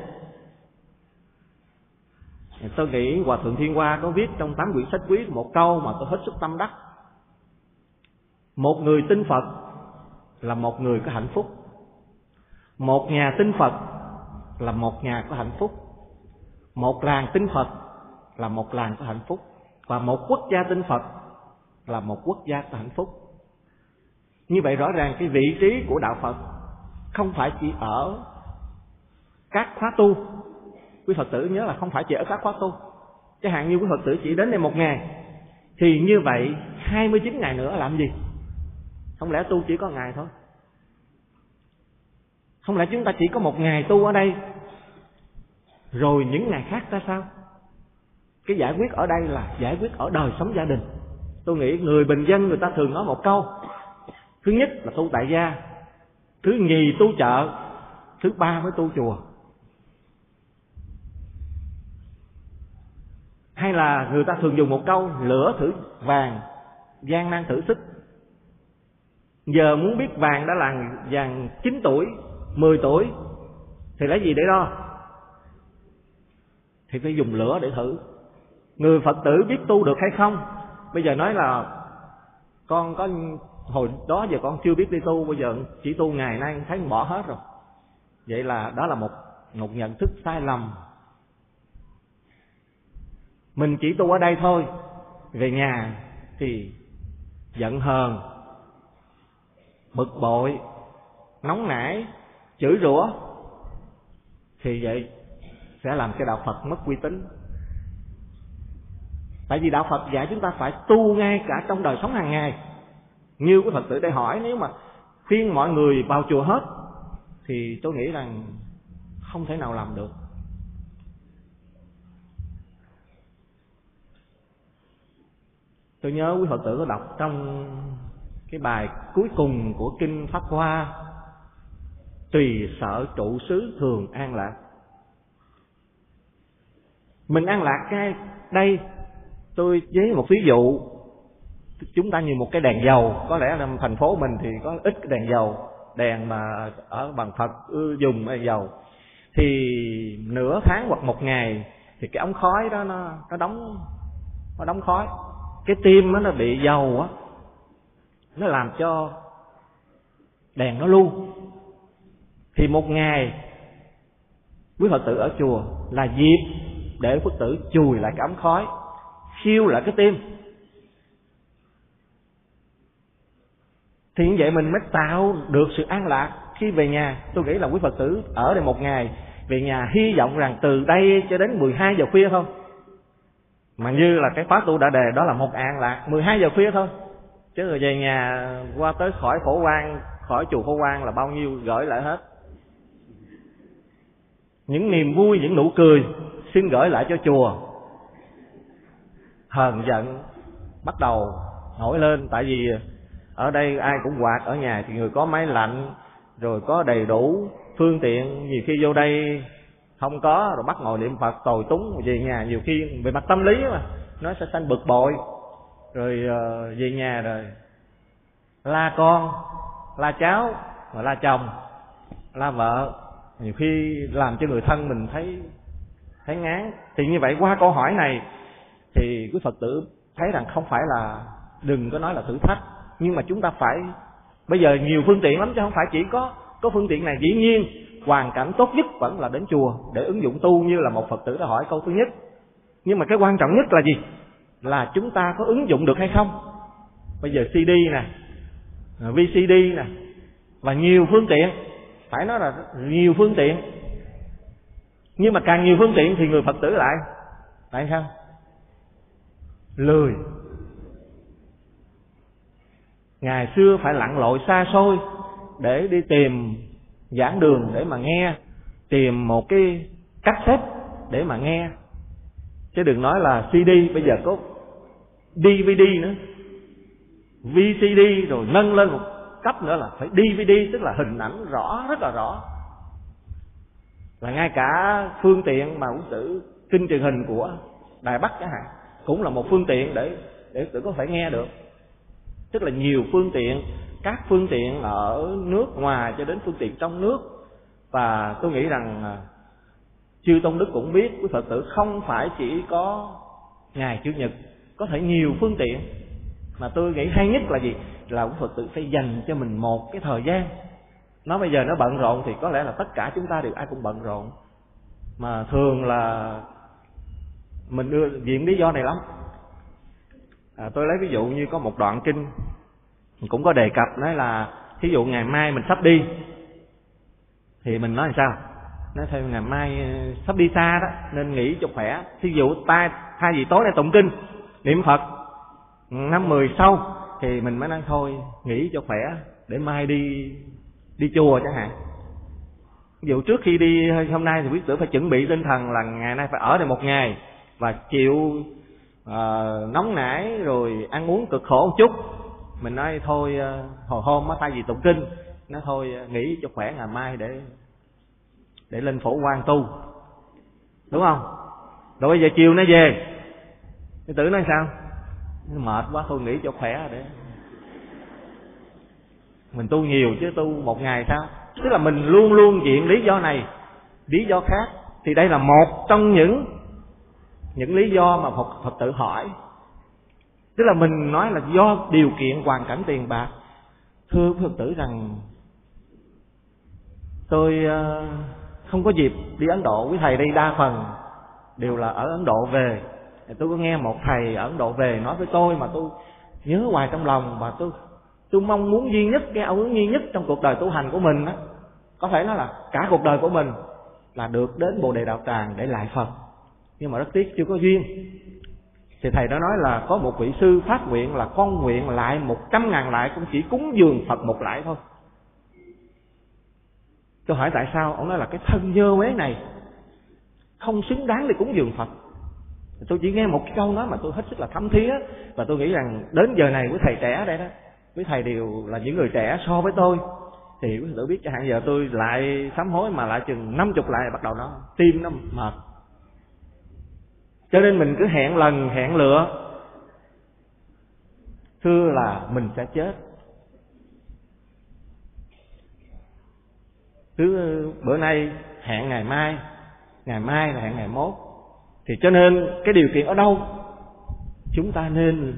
tôi nghĩ hòa thượng thiên hoa có viết trong tám quyển sách quý một câu mà tôi hết sức tâm đắc. Một người tin phật là một người có hạnh phúc. Một nhà tin phật là một nhà có hạnh phúc. Một làng tin phật là một làng có hạnh phúc. Và một quốc gia tin phật là một quốc gia có hạnh phúc. Như vậy rõ ràng cái vị trí của đạo phật không phải chỉ ở các khóa tu quý phật tử nhớ là không phải chỉ ở các khóa tu. Chẳng hạn như quý phật tử chỉ đến đây một ngày. Thì như vậy 29 ngày nữa làm gì? Không lẽ tu chỉ có ngày thôi? Không lẽ chúng ta chỉ có một ngày tu ở đây? Rồi những ngày khác ra sao? Cái giải quyết ở đây là giải quyết ở đời sống gia đình. Tôi nghĩ người bình dân người ta thường nói một câu. Thứ nhất là tu tại gia. Thứ nhì tu chợ. Thứ ba mới tu chùa. Hay là người ta thường dùng một câu, lửa thử vàng, gian nan thử sức. Giờ muốn biết vàng đã là vàng 9 tuổi 10 tuổi, thì lấy gì để đo? Thì phải dùng lửa để thử. Người phật tử biết tu được hay không? Bây giờ nói là con có, hồi đó giờ con chưa biết đi tu, bây giờ chỉ tu ngày nay, thấy bỏ hết rồi. Vậy là đó là một một nhận thức sai lầm mình chỉ tu ở đây thôi về nhà thì giận hờn, bực bội, nóng nảy, chửi rủa, thì vậy sẽ làm cho đạo Phật mất uy tín. Tại vì đạo Phật dạy chúng ta phải tu ngay cả trong đời sống hàng ngày. Như cái Phật tử đây hỏi, nếu mà khuyên mọi người vào chùa hết, thì tôi nghĩ rằng không thể nào làm được. Tôi nhớ quý Phật tử có đọc trong cái bài cuối cùng của kinh Pháp Hoa, tùy sở trụ xứ thường an lạc. Mình an lạc cái đây, tôi với một ví dụ. Chúng ta như một cái đèn dầu, có lẽ là thành phố mình thì có ít cái đèn dầu, đèn mà ở bằng phật dùng đèn dầu. Thì nửa tháng hoặc một ngày thì cái ống khói đó nó nó đóng nó đóng khói cái tim nó bị dầu á, nó làm cho đèn nó luôn thì một ngày, quý phật tử ở chùa là dịp để phật tử chùi lại cái ống khói, siêu lại cái tim. Thì như vậy mình mới tạo được sự an lạc. Khi về nhà, tôi nghĩ là quý phật tử ở đây một ngày, về nhà hy vọng rằng từ đây cho đến 12 giờ khuya thôi mà như là cái khóa tu đã đề, đó là một an lạc 12 giờ khuya thôi. Chứ rồi về nhà, qua tới khỏi phổ quan, khỏi chùa phổ quan là bao nhiêu gửi lại hết. Những niềm vui, những nụ cười, xin gửi lại cho chùa. Hờn giận bắt đầu nổi lên, tại vì ở đây ai cũng quạt ở nhà thì người có máy lạnh, rồi có đầy đủ phương tiện. Nhiều khi vô đây không có, rồi bắt ngồi niệm phật, tồi túng, về nhà nhiều khi về mặt tâm lý mà, nó sẽ sanh bực bội. Rồi ờ, về nhà rồi, la con, la cháu và la chồng, la vợ. Nhiều khi làm cho người thân mình thấy thấy ngán. Thì như vậy, qua câu hỏi này, thì quý phật tử thấy rằng không phải là, đừng có nói là thử thách, nhưng mà chúng ta phải, bây giờ nhiều phương tiện lắm chứ không phải chỉ có có phương tiện này. Dĩ nhiên hoàn cảnh tốt nhất vẫn là đến chùa để ứng dụng tu như là một phật tử đã hỏi câu thứ nhất. Nhưng mà cái quan trọng nhất là gì? Là chúng ta có ứng dụng được hay không? Bây giờ cd nè vcd nè, và nhiều phương tiện. Phải nói là nhiều phương tiện. Nhưng mà càng nhiều phương tiện thì người phật tử lại tại sao? Lười. Ngày xưa phải lặn lội xa xôi để đi tìm giảng đường để mà nghe, tìm một cái cách xếp để mà nghe. Chứ đừng nói là CD bây giờ có DVD nữa. VCD rồi nâng lên một cấp nữa là phải DVD tức là hình ảnh rõ, rất là rõ. Và ngay cả phương tiện mà cũng tử kinh truyền hình của đài bắc chẳng hạn, cũng là một phương tiện để để tự có thể nghe được. Tức là nhiều phương tiện các phương tiện ở nước ngoài cho đến phương tiện trong nước. Và tôi nghĩ rằng à, chư tôn đức cũng biết quý phật tử không phải chỉ có ngày chủ nhật có thể nhiều phương tiện. Mà tôi nghĩ hay nhất là gì? Là quý phật tử phải dành cho mình một cái thời gian. Nó bây giờ nó bận rộn thì có lẽ là tất cả chúng ta đều ai cũng bận rộn. Mà thường là mình đưa viện lý do này lắm. À, tôi lấy ví dụ như có một đoạn kinh cũng có đề cập nói là thí dụ ngày mai mình sắp đi thì mình nói làm sao? Nói theo ngày mai ờ, sắp đi xa đó nên nghỉ cho khỏe. Thí dụ ta thay vì tối nay tụng kinh niệm phật năm mười sau thì mình mới nói thôi nghỉ cho khỏe để mai đi đi chùa chẳng hạn. Ví dụ trước khi đi hôm nay thì quý tử phải chuẩn bị tinh thần là ngày nay phải ở đây một ngày và chịu uh, nóng nảy rồi ăn uống cực khổ một chút mình nói thôi ờ, hồi hôm á thay vì tụng kinh nó thôi ờ, nghỉ cho khỏe ngày mai để để lên phổ quan tu. Đúng không? Rồi bây giờ chiều nó về. Cái tử nói sao? Mệt quá thôi nghỉ cho khỏe để mình tu nhiều chứ tu một ngày sao? Tức là mình luôn luôn diện lý do này. Lý do khác. Thì đây là một trong những những lý do mà Phật, Phật tử hỏi tức là mình nói là do điều kiện hoàn cảnh tiền bạc. Thưa Phật tử rằng, tôi ờ, không có dịp đi Ấn Độ quý thầy đây đa phần đều là ở Ấn Độ về. Tôi có nghe một thầy ở Ấn Độ về nói với tôi mà tôi nhớ hoài trong lòng và tôi tôi mong muốn duy nhất, cái ảo ứng duy nhất trong cuộc đời tu hành của mình đó có thể nói là cả cuộc đời của mình là được đến bồ đề đạo tràng để lại phật. Nhưng mà rất tiếc chưa có duyên thì thầy đã nói là có một vị sư phát nguyện là con nguyện lại một trăm ngàn lại, cũng chỉ cúng dường phật một lại thôi. Tôi hỏi tại sao? Ông nói là cái thân nhơ quế này không xứng đáng để cúng dường phật. Tôi chỉ nghe một câu nói mà tôi hết sức là thấm thía, và tôi nghĩ rằng đến giờ này với thầy trẻ đây đó quý thầy đều là những người trẻ so với tôi, thì quý thầy biết cho hạn, giờ tôi lại sám hối mà lại chừng năm chục lại bắt đầu nó tim nó mệt cho nên mình cứ hẹn lần, hẹn lựa. Thưa là mình sẽ chết. Cứ bữa nay hẹn ngày mai ngày mai là hẹn ngày mốt. Thì cho nên cái điều kiện ở đâu? Chúng ta nên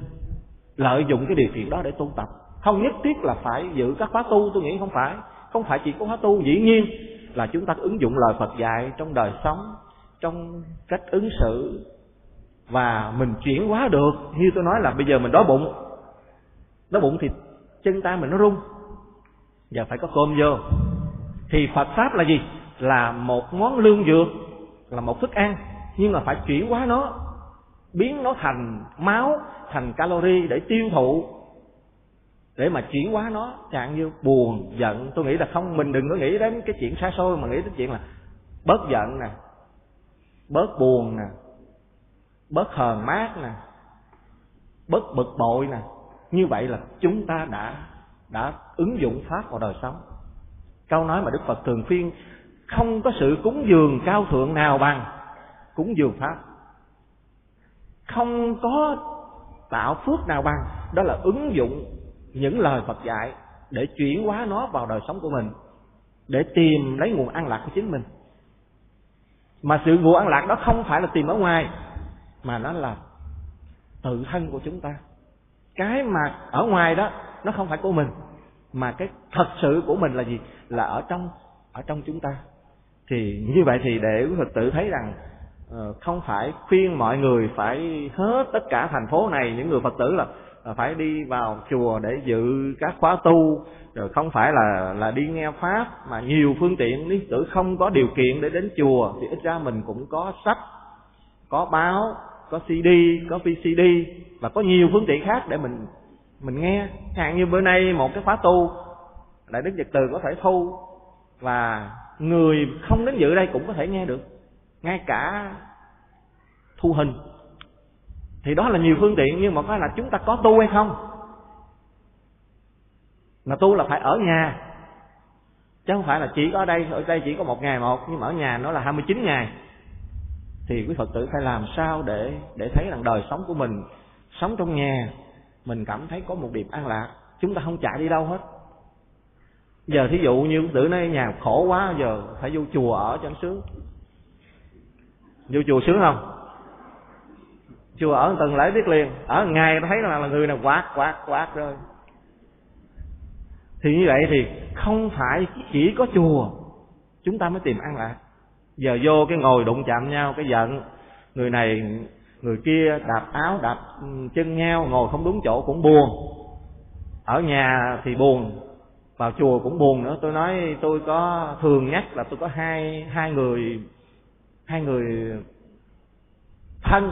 lợi dụng cái điều kiện đó để tu tập. Không nhất thiết là phải giữ các khóa tu, tôi nghĩ không phải. Không phải chỉ có khóa tu, dĩ nhiên là chúng ta ứng dụng lời Phật dạy trong đời sống, trong cách ứng xử và mình chuyển hóa được, như tôi nói là bây giờ mình đói bụng. Đói bụng thì chân tay mình nó rung. Giờ phải có cơm vô. Thì Phật pháp là gì? Là một món lương dược, là một thức ăn, nhưng mà phải chuyển hóa nó, biến nó thành máu, thành calori để tiêu thụ. Để mà chuyển hóa nó, chẳng như buồn, giận. Tôi nghĩ là không, mình đừng có nghĩ đến cái chuyện xa xôi, mà nghĩ đến chuyện là bớt giận nè, bớt buồn nè bớt hờn mát nè, bớt bực bội nè. Như vậy là chúng ta đã đã ứng dụng pháp vào đời sống. Câu nói mà đức phật thường khuyên, không có sự cúng dường cao thượng nào bằng cúng dường pháp. Không có tạo phước nào bằng, đó là ứng dụng những lời Phật dạy để chuyển hóa nó vào đời sống của mình, để tìm lấy nguồn an lạc của chính mình. Mà sự nguồn an lạc đó không phải là tìm ở ngoài mà nó là tự thân của chúng ta. Cái mà ở ngoài đó, nó không phải của mình, mà cái thật sự của mình là gì? Là ở trong ở trong chúng ta. Thì như vậy thì để quý phật tử thấy rằng ờ, không phải khuyên mọi người phải hết tất cả thành phố này, những người phật tử là ờ, phải đi vào chùa để dự các khóa tu, rồi không phải là là đi nghe pháp, mà nhiều phương tiện. Lý tử không có điều kiện để đến chùa, thì ít ra mình cũng có sách, có báo có cd có vcd và có nhiều phương tiện khác để mình mình nghe. Hạn như bữa nay một cái khóa tu đại đức nhật từ có thể thu và người không đến dự đây cũng có thể nghe được. Ngay cả thu hình. Thì đó là nhiều phương tiện, nhưng mà cái là chúng ta có tu hay không? Mà tu là phải ở nhà. Chứ không phải là chỉ có ở đây ở đây chỉ có một ngày một, nhưng mà ở nhà nó là 29 ngày thì quý phật tử phải làm sao để để thấy rằng đời sống của mình sống trong nhà mình cảm thấy có một điểm an lạc. Chúng ta không chạy đi đâu hết. Giờ thí dụ như quý tử nay nhà khổ quá giờ phải vô chùa ở cho nó sướng. Vô chùa sướng không? Chùa ở tuần lễ biết liền. Ở ngày thấy là, là người nào quát quát quát rồi. Thì như vậy thì không phải chỉ có chùa chúng ta mới tìm ăn lạc giờ vô cái ngồi đụng chạm nhau cái giận. Người này người kia đạp áo đạp ừ, chân nhau ngồi không đúng chỗ cũng buồn. Ở nhà thì buồn vào chùa cũng buồn nữa. Tôi nói tôi có thường nhắc là tôi có hai hai người hai người thân.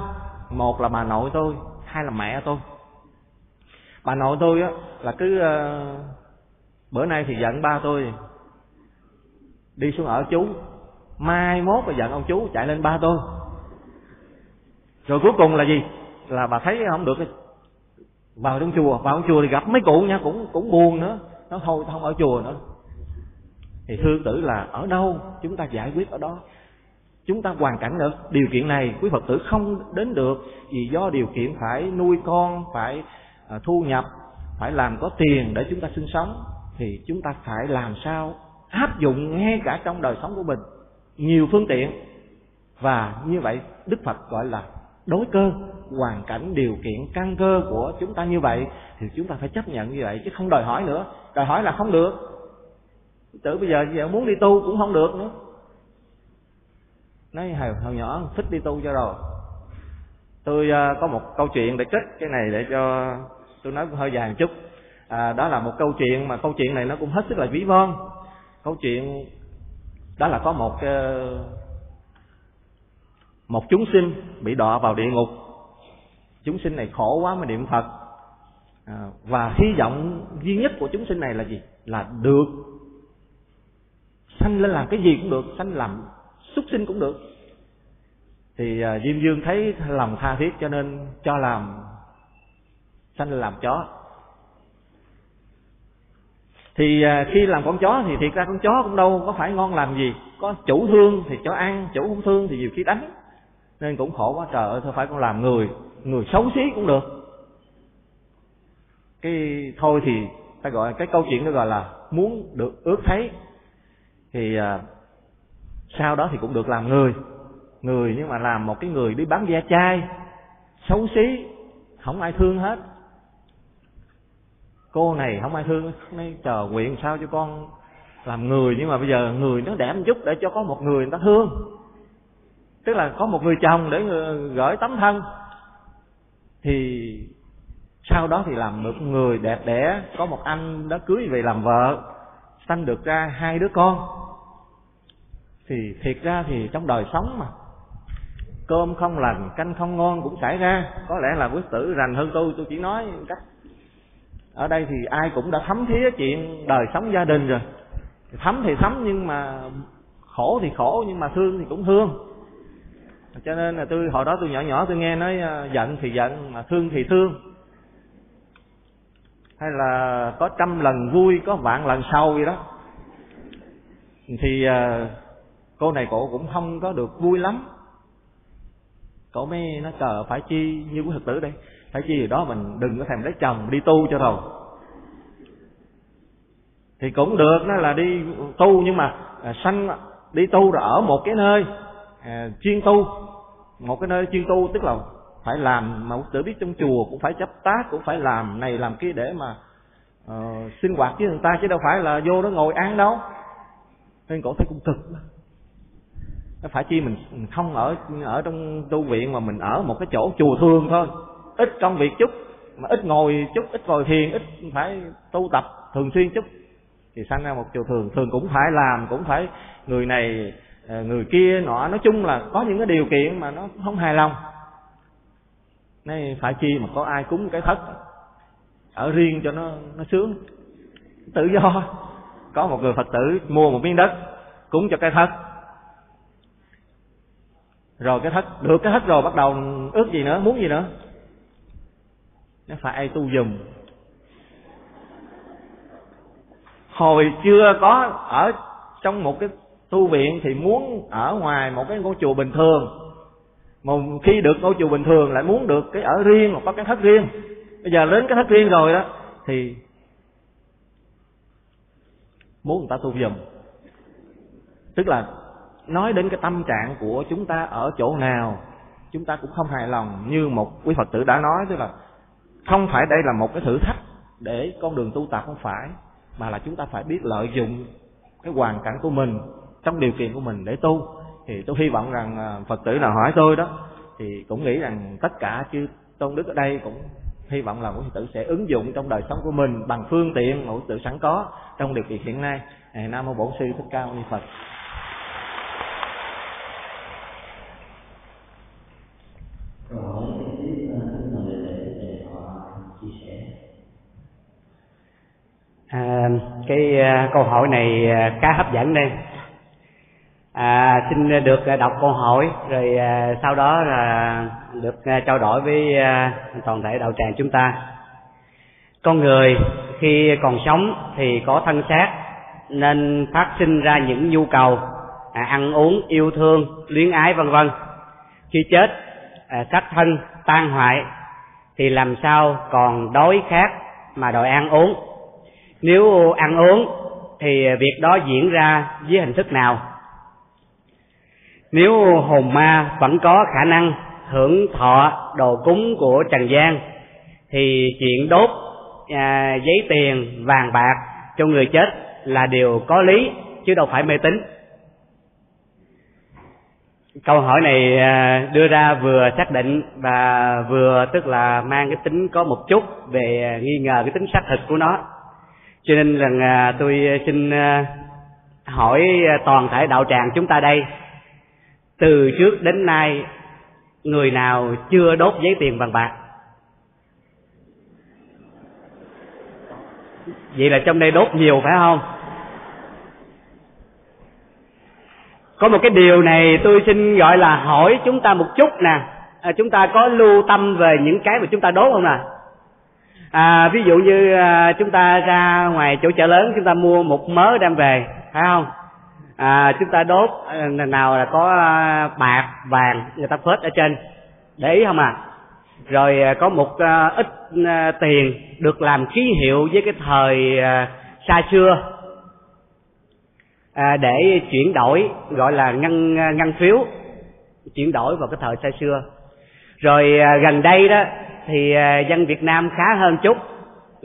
Một là bà nội tôi hai là mẹ tôi. Bà nội tôi á là cứ uh, bữa nay thì giận ba tôi đi xuống ở chú mai mốt là giận ông chú, chạy lên ba tôi rồi cuối cùng là gì? Là bà thấy không được vào trong chùa vào trong chùa thì gặp mấy cụ nha, cũng cũng buồn nữa. Nó thôi, không ở chùa nữa. Thì thương tử là, ở đâu? Chúng ta giải quyết ở đó. Chúng ta hoàn cảnh được điều kiện này quý phật tử không đến được vì do điều kiện phải nuôi con, phải à, thu nhập, phải làm có tiền để chúng ta sinh sống. Thì chúng ta phải làm sao áp dụng ngay cả trong đời sống của mình nhiều phương tiện. Và như vậy đức phật gọi là đối cơ hoàn cảnh điều kiện căn cơ của chúng ta như vậy thì chúng ta phải chấp nhận như vậy chứ không đòi hỏi nữa. Đòi hỏi là không được. Tự bây giờ giờ muốn đi tu cũng không được nữa. Nói hồi, hồi nhỏ thích đi tu cho rồi. Tôi uh, có một câu chuyện để kết cái này để cho tôi nói hơi dài một chút. À, đó là một câu chuyện mà câu chuyện này nó cũng hết sức là ví von. Câu chuyện đó là có một ờ, một chúng sinh bị đọa vào địa ngục. Chúng sinh này khổ quá mới niệm phật. À, và hy vọng duy nhất của chúng sinh này là gì? Là được sanh lên làm cái gì cũng được sanh làm súc sinh cũng được. Thì à, diêm dương thấy lòng tha thiết cho nên cho làm sanh làm chó thì à, khi làm con chó thì thiệt ra con chó cũng đâu có phải ngon làm gì. Có chủ thương thì cho ăn chủ không thương thì nhiều khi đánh. Nên cũng khổ quá trời ơi thôi phải con làm người người xấu xí cũng được. Cái thôi thì ta gọi cái câu chuyện đó gọi là muốn được ước thấy. Thì à, sau đó thì cũng được làm người. Người nhưng mà làm một cái người đi bán ve chai xấu xí không ai thương hết cô này không ai thương, nói chờ nguyện sao cho con làm người. Nhưng mà bây giờ người nó đẹp một chút để cho có một người người ta thương. Tức là có một người chồng để gửi tấm thân. Thì sau đó thì làm được người đẹp đẽ. Có một anh đã cưới về làm vợ. Sanh được ra hai đứa con. Thì thiệt ra thì trong đời sống mà, cơm không lành, canh không ngon cũng xảy ra. Có lẽ là quyết tử rành hơn tôi tôi chỉ nói cách ở đây thì ai cũng đã thấm thía chuyện đời sống gia đình rồi. Thấm thì thấm nhưng mà khổ thì khổ, nhưng mà thương thì cũng thương. Cho nên là tôi, hồi đó tôi nhỏ nhỏ tôi nghe nói à, giận thì giận, mà thương thì thương. Hay là có trăm lần vui, có vạn lần sâu vậy đó. Thì à, cô này cổ cũng không có được vui lắm. Cổ mới nói chờ phải chi như quý thực tử đây? Phải chi gì đó mình đừng có thèm lấy chồng đi tu cho rồi. Thì cũng được đó là đi tu nhưng mà à, sanh đi tu rồi ở một cái nơi à, chuyên tu. Một cái nơi chuyên tu tức là phải làm mà tử biết trong chùa cũng phải chấp tác cũng phải làm này làm kia để mà uh, sinh hoạt với người ta chứ đâu phải là vô đó ngồi ăn đâu. Nên cổ thấy cũng cực phải chi mình không ở ở trong tu viện mà mình ở một cái chỗ chùa thương thôi ít công việc chút, mà ít ngồi chút, ít ngồi thiền, ít phải tu tập thường xuyên chút, thì sanh ra một chùa thường. Thường cũng phải làm, cũng phải người này ờ, người kia nọ. Nói chung là có những cái điều kiện mà nó không hài lòng. Nên phải chi mà có ai cúng cái thất ở riêng cho nó nó sướng. Tự do. Có một người phật tử mua một miếng đất, cúng cho cái thất. Rồi cái thất, được cái thất rồi bắt đầu ước gì nữa, muốn gì nữa? Nó phải ai tu dùm. Hồi chưa có ở trong một cái tu viện thì muốn ở ngoài một cái ngôi chùa bình thường. Mà khi được ngôi chùa bình thường lại muốn được cái ở riêng hoặc có cái thất riêng. Bây giờ đến cái thất riêng rồi đó, thì muốn người ta tu dùm. Tức là nói đến cái tâm trạng của chúng ta ở chỗ nào, chúng ta cũng không hài lòng như một quý phật tử đã nói, tức là không phải đây là một cái thử thách để con đường tu tập không phải, mà là chúng ta phải biết lợi dụng cái hoàn cảnh của mình trong điều kiện của mình để tu. Thì tôi hy vọng rằng à, phật tử nào hỏi tôi đó, thì cũng nghĩ rằng tất cả chư tôn đức ở đây cũng hy vọng là mỗi phật tử sẽ ứng dụng trong đời sống của mình bằng phương tiện mỗi tự tử sẵn có trong điều kiện hiện nay. À, Nam mô bổn sư thích ca mâu ni phật. Câu hỏi à, cái à, câu hỏi này à, khá hấp dẫn đây. À, xin được đọc câu hỏi rồi à, sau đó là được à, trao đổi với à, toàn thể đạo tràng chúng ta. Con người khi còn sống thì có thân xác nên phát sinh ra những nhu cầu à, ăn uống yêu thương luyến ái vân vân. Khi chết à, xác thân tan hoại thì làm sao còn đói khát mà đòi ăn uống? Nếu ăn uống thì việc đó diễn ra dưới hình thức nào? Nếu hồn ma vẫn có khả năng hưởng thọ đồ cúng của trần gian thì chuyện đốt à, giấy tiền vàng bạc cho người chết là điều có lý chứ đâu phải mê tín. Câu hỏi này à, đưa ra vừa xác định và vừa tức là mang cái tính có một chút về nghi ngờ cái tính xác thực của nó cho nên rằng à, tôi à, xin à, hỏi toàn thể đạo tràng chúng ta đây từ trước đến nay người nào chưa đốt giấy tiền bằng bạc? Vậy là trong đây đốt nhiều phải không? Có một cái điều này tôi xin gọi là hỏi chúng ta một chút nè. À, chúng ta có lưu tâm về những cái mà chúng ta đốt không nè? à, À, ví dụ như à, chúng ta ra ngoài chỗ chợ lớn chúng ta mua một mớ đem về phải không? À, chúng ta đốt à, nào là có à, bạc vàng người ta phết ở trên. Để ý không à? Rồi có một à, ít à, tiền được làm ký hiệu với cái thời à, xa xưa. À, để chuyển đổi gọi là ngăn ngăn phiếu chuyển đổi vào cái thời xa xưa. Rồi à, gần đây đó thì à, dân Việt Nam khá hơn chút.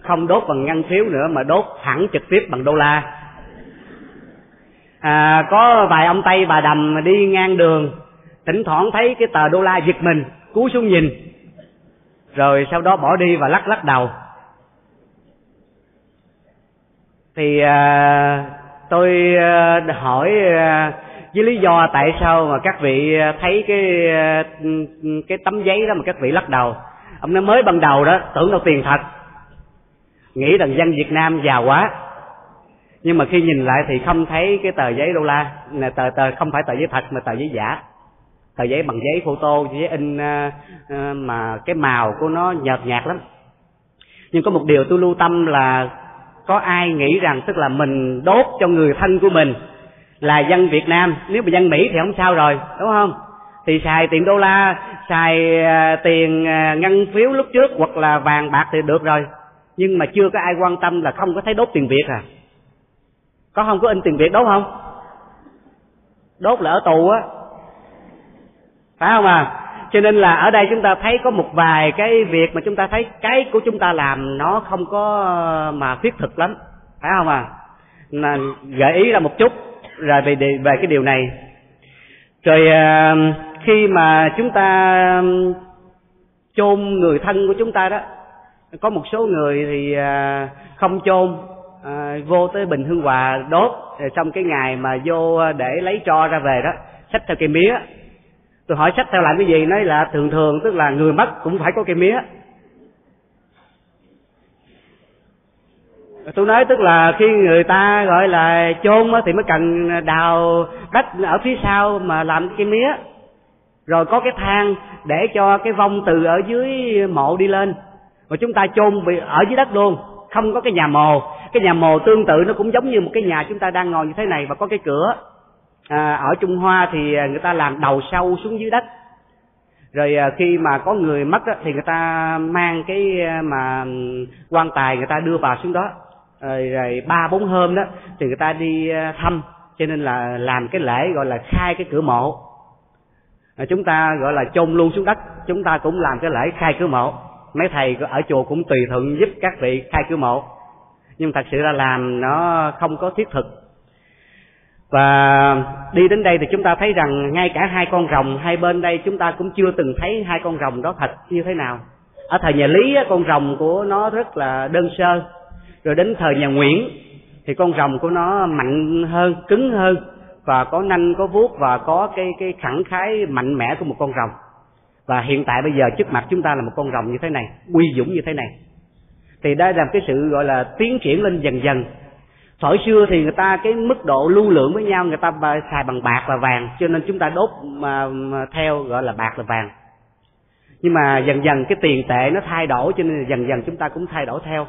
Không đốt bằng ngân phiếu nữa mà đốt thẳng trực tiếp bằng đô la. À, có vài ông tây bà đầm đi ngang đường thỉnh thoảng thấy cái tờ đô la giật mình cúi xuống nhìn. Rồi sau đó bỏ đi và lắc lắc đầu. Thì à, tôi à, hỏi à, với lý do tại sao mà các vị à, thấy cái à, cái tấm giấy đó mà các vị lắc đầu ông nói mới ban đầu đó tưởng đâu tiền thật. Nghĩ rằng dân Việt Nam giàu quá. Nhưng mà khi nhìn lại thì không thấy cái tờ giấy đô la là tờ tờ không phải tờ giấy thật mà tờ giấy giả. Tờ giấy bằng giấy photo giấy in uh, mà cái màu của nó nhợt nhạt lắm. Nhưng có một điều tôi lưu tâm là có ai nghĩ rằng tức là mình đốt cho người thân của mình là dân Việt Nam. Nếu mà dân Mỹ thì không sao rồi đúng không? Thì xài tiền đô la xài ờ, tiền ờ, ngân phiếu lúc trước hoặc là vàng bạc thì được rồi. Nhưng mà chưa có ai quan tâm là không có thấy đốt tiền Việt à. Có không? Có in tiền Việt đốt không? Đốt là ở tù á. Phải không à? Cho nên là ở đây chúng ta thấy có một vài cái việc mà chúng ta thấy cái của chúng ta làm nó không có mà thiết thực lắm. Phải không à? Là gợi ý ra một chút. Rồi về về cái điều này. Rồi uh, khi mà chúng ta chôn người thân của chúng ta đó có một số người thì à, không chôn à, vô tới bình hương hòa đốt rồi xong cái ngày mà vô để lấy tro ra về đó xách theo cây mía. Tôi hỏi sách theo làm cái gì? Nói là thường thường tức là người mất cũng phải có cây mía. Tôi nói tức là khi người ta gọi là chôn thì mới cần đào đất ở phía sau mà làm cái mía rồi có cái thang để cho cái vong từ ở dưới mộ đi lên. Và chúng ta chôn bị ở dưới đất luôn không có cái nhà mồ. Cái nhà mồ tương tự nó cũng giống như một cái nhà chúng ta đang ngồi như thế này và có cái cửa. À, ở trung hoa thì người ta làm đầu sâu xuống dưới đất. Rồi à, khi mà có người mất đó, thì người ta mang cái à, mà quan tài người ta đưa vào xuống đó. Rồi, rồi ba bốn hôm đó thì người ta đi à, thăm. Cho nên là làm cái lễ gọi là khai cái cửa mộ. À, chúng ta gọi là chôn luôn xuống đất, chúng ta cũng làm cái lễ khai cửa mộ. Mấy thầy ở chùa cũng tùy thuận giúp các vị khai cửa mộ. Nhưng thật sự là làm nó không có thiết thực. Và đi đến đây thì chúng ta thấy rằng ngay cả hai con rồng hai bên đây, chúng ta cũng chưa từng thấy hai con rồng đó thật như thế nào. Ở thời nhà lý con rồng của nó rất là đơn sơ. Rồi đến thời nhà nguyễn, thì con rồng của nó mạnh hơn, cứng hơn và có nanh có vuốt và có cái cái khẳng khái mạnh mẽ của một con rồng. Và hiện tại bây giờ trước mặt chúng ta là một con rồng như thế này uy dũng như thế này. Thì đây là cái sự gọi là tiến triển lên dần dần. Thời xưa thì người ta cái mức độ lưu lượng với nhau người ta xài bằng bạc và vàng cho nên chúng ta đốt mà, mà theo gọi là bạc là vàng. Nhưng mà dần dần cái tiền tệ nó thay đổi cho nên dần dần chúng ta cũng thay đổi theo.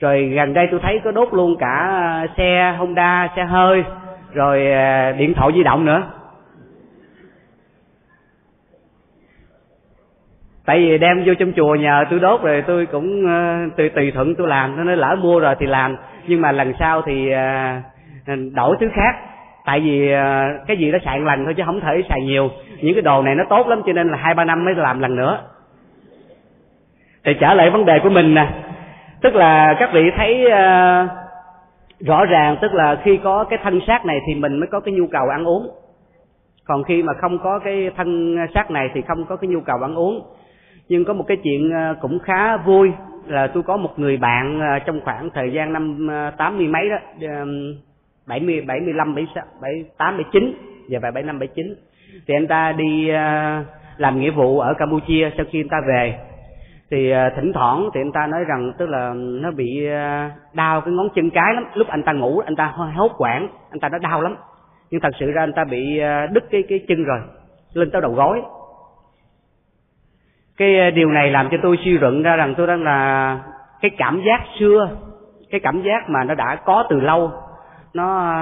Rồi gần đây tôi thấy có đốt luôn cả à, xe honda xe hơi rồi à, điện thoại di động nữa. Tại vì đem vô trong chùa nhờ tôi đốt rồi tôi cũng à, tùy tùy thuận tôi làm. Nó nói lỡ mua rồi thì làm. Nhưng mà lần sau thì à, đổi thứ khác. Tại vì cái gì nó xài lần thôi chứ không thể xài nhiều. Những cái đồ này nó tốt lắm cho nên là hai ba năm mới làm lần nữa. Thì trở lại vấn đề của mình nè. Tức là các vị thấy uh, rõ ràng tức là khi có cái thân xác này thì mình mới có cái nhu cầu ăn uống. Còn khi mà không có cái thân xác này thì không có cái nhu cầu ăn uống. Nhưng có một cái chuyện ờ, cũng khá vui là tôi có một người bạn ờ, trong khoảng thời gian năm ờ, tám mươi mấy đó bảy mươi bảy mươi lăm, bảy bảy, tám, bảy chín và bảy bảy năm, bảy chín, thì anh ta đi làm nghĩa vụ ở campuchia sau khi anh ta về thì ờ, thỉnh thoảng thì anh ta nói rằng, tức là nó bị ờ, đau cái ngón chân cái lắm. Lúc anh ta ngủ, anh ta hơi hốt quảng anh ta nó đau lắm. Nhưng thật sự ra anh ta bị ờ, đứt cái cái chân rồi, lên tới đầu gối. Cái điều này làm cho tôi suy luận ra rằng tôi đang là, cái cảm giác xưa, cái cảm giác mà nó đã có từ lâu, nó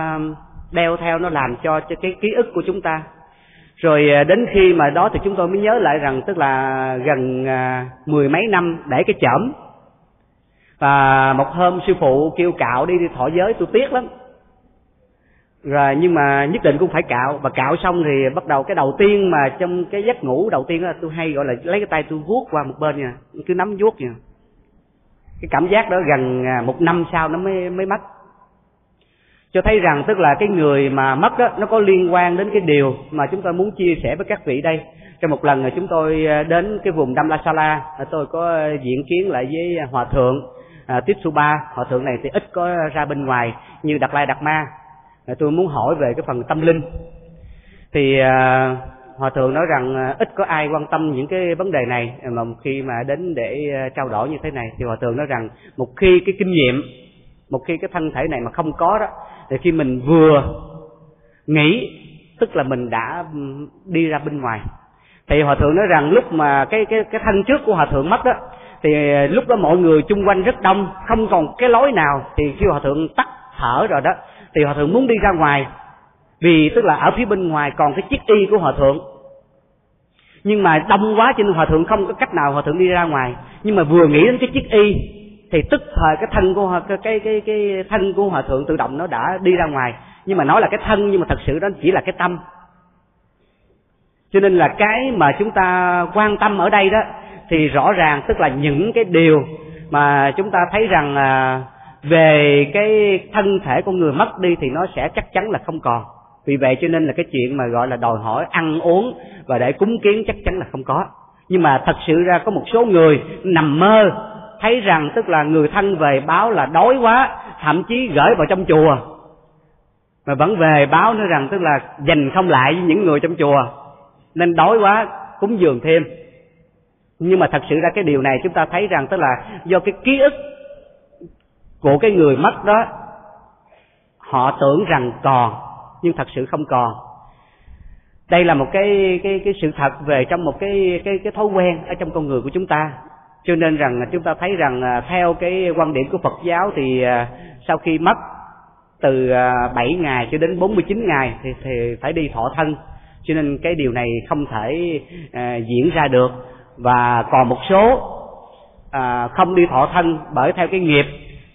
đeo theo, nó làm cho cho cái ký ức của chúng ta rồi à, đến khi mà đó thì chúng tôi mới nhớ lại rằng tức là gần à, mười mấy năm để cái chởm. Và một hôm sư phụ kêu cạo đi đi thọ giới, tôi tiếc lắm. Rồi, nhưng mà nhất định cũng phải cạo. Và cạo xong thì bắt đầu cái đầu tiên mà trong cái giấc ngủ đầu tiên đó tôi hay gọi là lấy cái tay tôi vuốt qua một bên nha, cứ nắm vuốt nha. Cái cảm giác đó gần à, một năm sau nó mới mới mất cho thấy rằng tức là cái người mà mất đó nó có liên quan đến cái điều mà chúng tôi muốn chia sẻ với các vị đây. Trong một lần ờ, chúng tôi ờ, đến cái vùng Damlasala ờ, tôi có diễn kiến lại với hòa thượng à, Tiếp hòa thượng này thì ít có ra bên ngoài như Đạt Lai Đạt Ma. Tôi muốn hỏi về cái phần tâm linh. Thì à, hòa thượng nói rằng ít có ai quan tâm những cái vấn đề này mà khi mà đến để trao đổi như thế này. Thì hòa thượng nói rằng một khi cái kinh nghiệm một khi cái thân thể này mà không có đó thì khi mình vừa nghĩ, tức là mình đã đi ra bên ngoài, thì hòa thượng nói rằng lúc mà cái cái cái thân trước của hòa thượng mất đó, thì ờ, lúc đó mọi người chung quanh rất đông, không còn cái lối nào. Thì khi hòa thượng tắt thở rồi đó, thì hòa thượng muốn đi ra ngoài, vì tức là ở phía bên ngoài còn cái chiếc y của hòa thượng. Nhưng mà đông quá cho nên hòa thượng không có cách nào hòa thượng đi ra ngoài. Nhưng mà vừa nghĩ đến cái chiếc y thì tức thời cái thân của cái cái cái, cái thân của hòa thượng tự động nó đã đi ra ngoài. Nhưng mà nói là cái thân nhưng mà thật sự đó chỉ là cái tâm. Cho nên là cái mà chúng ta quan tâm ở đây đó thì rõ ràng tức là những cái điều mà chúng ta thấy rằng là về cái thân thể con người mất đi thì nó sẽ chắc chắn là không còn. Vì vậy cho nên là cái chuyện mà gọi là đòi hỏi ăn uống và để cúng kiến chắc chắn là không có. Nhưng mà thật sự ra có một số người nằm mơ thấy rằng tức là người thân về báo là đói quá, thậm chí gửi vào trong chùa. Mà vẫn về báo nữa rằng tức là dành không lại với những người trong chùa. Nên đói quá, cúng dường thêm. Nhưng mà thật sự ra cái điều này chúng ta thấy rằng tức là do cái ký ức của cái người mất đó, họ tưởng rằng còn, nhưng thật sự không còn. Đây là một cái cái cái sự thật về trong một cái cái cái thói quen ở trong con người của chúng ta cho nên rằng chúng ta thấy rằng à, theo cái quan điểm của Phật giáo thì à, sau khi mất từ à, 7 ngày cho đến 49 ngày thì, thì phải đi thọ thân. Cho nên cái điều này không thể à, diễn ra được. Và còn một số à, không đi thọ thân bởi theo cái nghiệp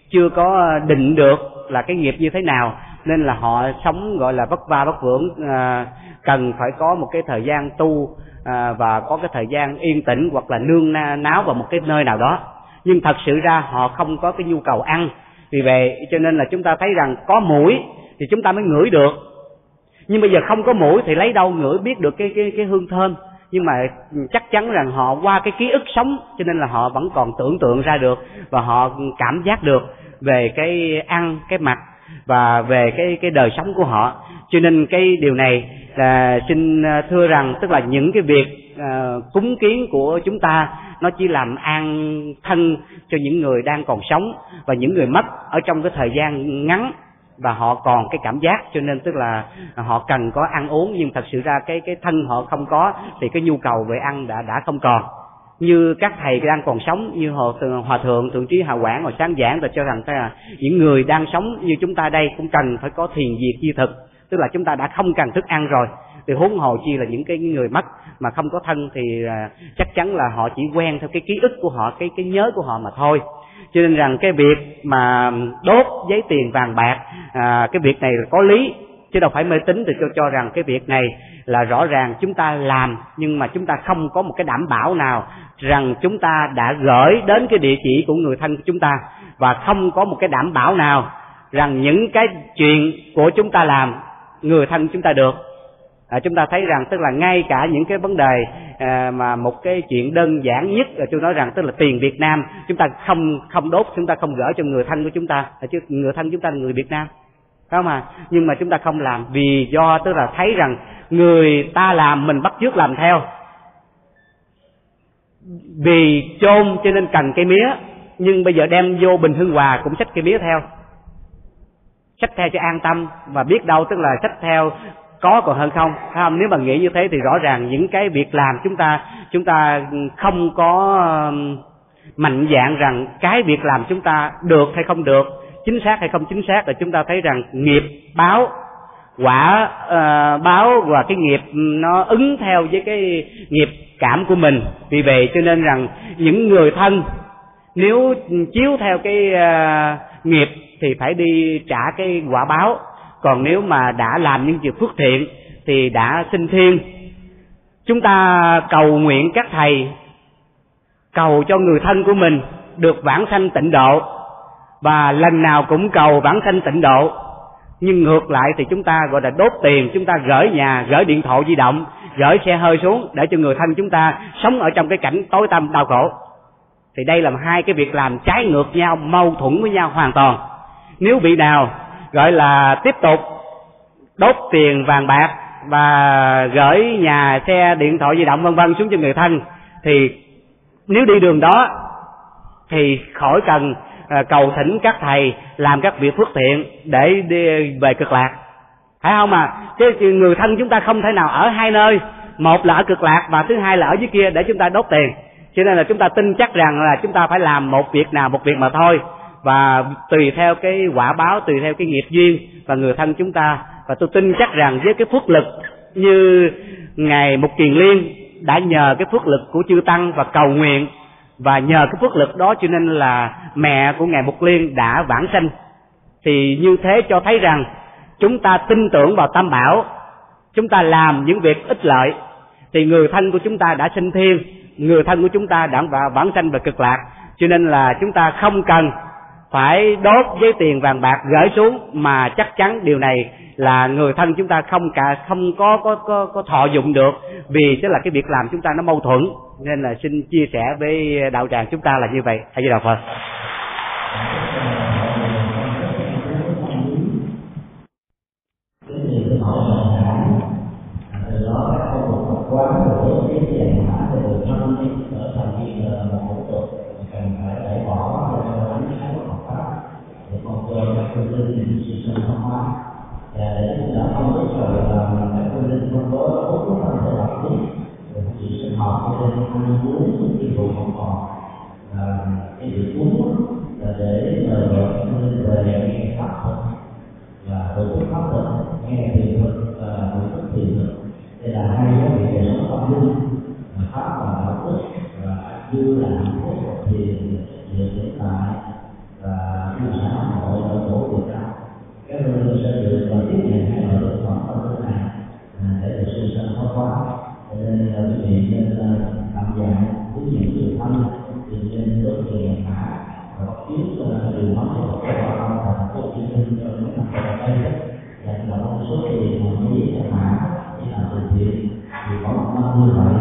chưa có định được là cái nghiệp như thế nào. Nên là họ sống gọi là vất vả vất vưởng à, cần phải có một cái thời gian tu à, và có cái thời gian yên tĩnh hoặc là nương náo vào một cái nơi nào đó. Nhưng thật sự ra họ không có cái nhu cầu ăn. Vì vậy cho nên là chúng ta thấy rằng có mũi thì chúng ta mới ngửi được. Nhưng bây giờ không có mũi thì lấy đâu ngửi biết được cái cái cái hương thơm. Nhưng mà chắc chắn rằng họ qua cái ký ức sống cho nên là họ vẫn còn tưởng tượng ra được và họ cảm giác được về cái ăn cái mặt và về cái cái đời sống của họ cho nên cái điều này là xin à, thưa rằng tức là những cái việc uh, cúng kiến của chúng ta nó chỉ làm an thân cho những người đang còn sống và những người mất ở trong cái thời gian ngắn và họ còn cái cảm giác. Cho nên tức là họ cần có ăn uống nhưng thật sự ra cái cái thân họ không có thì cái nhu cầu về ăn đã đã không còn. Như các thầy đang còn sống như họ hòa thượng thượng trí hạ quảng hồi sáng giảng và cho rằng là những người đang sống như chúng ta đây cũng cần phải có thiền diệt di thực tức là chúng ta đã không cần thức ăn rồi. Thì huống hồ chi là những cái người mất mà không có thân thì à, chắc chắn là họ chỉ quen theo cái ký ức của họ cái cái nhớ của họ mà thôi. Cho nên rằng cái việc mà đốt giấy tiền vàng bạc à, cái việc này là có lý chứ đâu phải mê tín thì cho cho rằng cái việc này là rõ ràng chúng ta làm nhưng mà chúng ta không có một cái đảm bảo nào rằng chúng ta đã gửi đến cái địa chỉ của người thân của chúng ta và không có một cái đảm bảo nào rằng những cái chuyện của chúng ta làm người thân chúng ta được. À, chúng ta thấy rằng tức là ngay cả những cái vấn đề à, mà một cái chuyện đơn giản nhất là tôi nói rằng tức là tiền Việt Nam chúng ta không không đốt chúng ta không gửi cho người thân của chúng ta à, chứ người thân chúng ta là người Việt Nam. Phải mà nhưng mà chúng ta không làm vì do tức là thấy rằng người ta làm mình bắt chước làm theo. Vì chôn cho nên cần cây mía nhưng bây giờ đem vô bình Hưng hòa cũng xách cây mía theo sách theo cho an tâm và biết đâu tức là sách theo có còn hơn không. Không? Nếu mà nghĩ như thế thì rõ ràng những cái việc làm chúng ta chúng ta không có um, mạnh dạng rằng cái việc làm chúng ta được hay không được chính xác hay không chính xác là chúng ta thấy rằng nghiệp báo quả uh, báo và cái nghiệp um, nó ứng theo với cái nghiệp cảm của mình. Vì vậy cho nên rằng những người thân nếu chiếu theo cái uh, nghiệp thì phải đi trả cái quả báo. Còn nếu mà đã làm những việc phước thiện thì đã sinh thiên. Chúng ta cầu nguyện các thầy, cầu cho người thân của mình được vãng sanh tịnh độ. Và lần nào cũng cầu vãng sanh tịnh độ. Nhưng ngược lại thì chúng ta gọi là đốt tiền, chúng ta gửi nhà, gửi điện thoại di động, gửi xe hơi xuống để cho người thân chúng ta sống ở trong cái cảnh tối tăm đau khổ. Thì đây là hai cái việc làm trái ngược nhau, mâu thuẫn với nhau hoàn toàn nếu bị nào gọi là tiếp tục đốt tiền vàng bạc và gửi nhà xe điện thoại di động, vân vân, xuống cho người thân, thì nếu đi đường đó, thì khỏi cần ờ, cầu thỉnh các thầy làm các việc phước thiện để đi về cực lạc. Phải không à chứ người thân chúng ta không thể nào ở hai nơi. Một là ở cực lạc và thứ hai là ở dưới kia để chúng ta đốt tiền. Cho nên là chúng ta tin chắc rằng là chúng ta phải làm một việc nào một việc mà thôi và tùy theo cái quả báo, tùy theo cái nghiệp duyên và người thân chúng ta. Và tôi tin chắc rằng với cái phước lực như ngài mục kiền liên đã nhờ cái phước lực của chư tăng và cầu nguyện, và nhờ cái phước lực đó cho nên là mẹ của ngài mục liên đã vãng sanh, thì như thế cho thấy rằng chúng ta tin tưởng vào tam bảo, chúng ta làm những việc ích lợi, thì người thân của chúng ta đã sinh thiên, người thân của chúng ta đã vãng sanh và cực lạc. Cho nên là chúng ta không cần phải đốt với tiền vàng bạc gửi xuống mà chắc chắn điều này là người thân chúng ta không cả không có có có, có thọ dụng được vì tức là cái việc làm chúng ta nó mâu thuẫn. Nên là xin chia sẻ với đạo tràng chúng ta là như vậy. Hay đạo phật. Thank you. Họ cho nên ăn uống cái vụ không còn là cái việc uống là để mời gọi người về nghe pháp thuật và tổ chức pháp thuật nghe thiền thực và tổ chức thiền thực đây là hai cái việc đời sống tâm linh mà pháp và đạo đức và như là hạnh phúc và thiền về hiện tại và như xã hội ở tổ Việt Nam các nơi sẽ được và tiếp nhận hai loại thực phẩm trong thế này để được sinh sinh hóa hóa nên quý vị nên tạm dạng với những người thân thì nên được truyền mã và bắt chiếu điều mất của các bạn và thành phố Hồ Chí Minh cho những năm gần đây dành một số tiền mà mấy cái mã như là từ thiện thì có một năm như vậy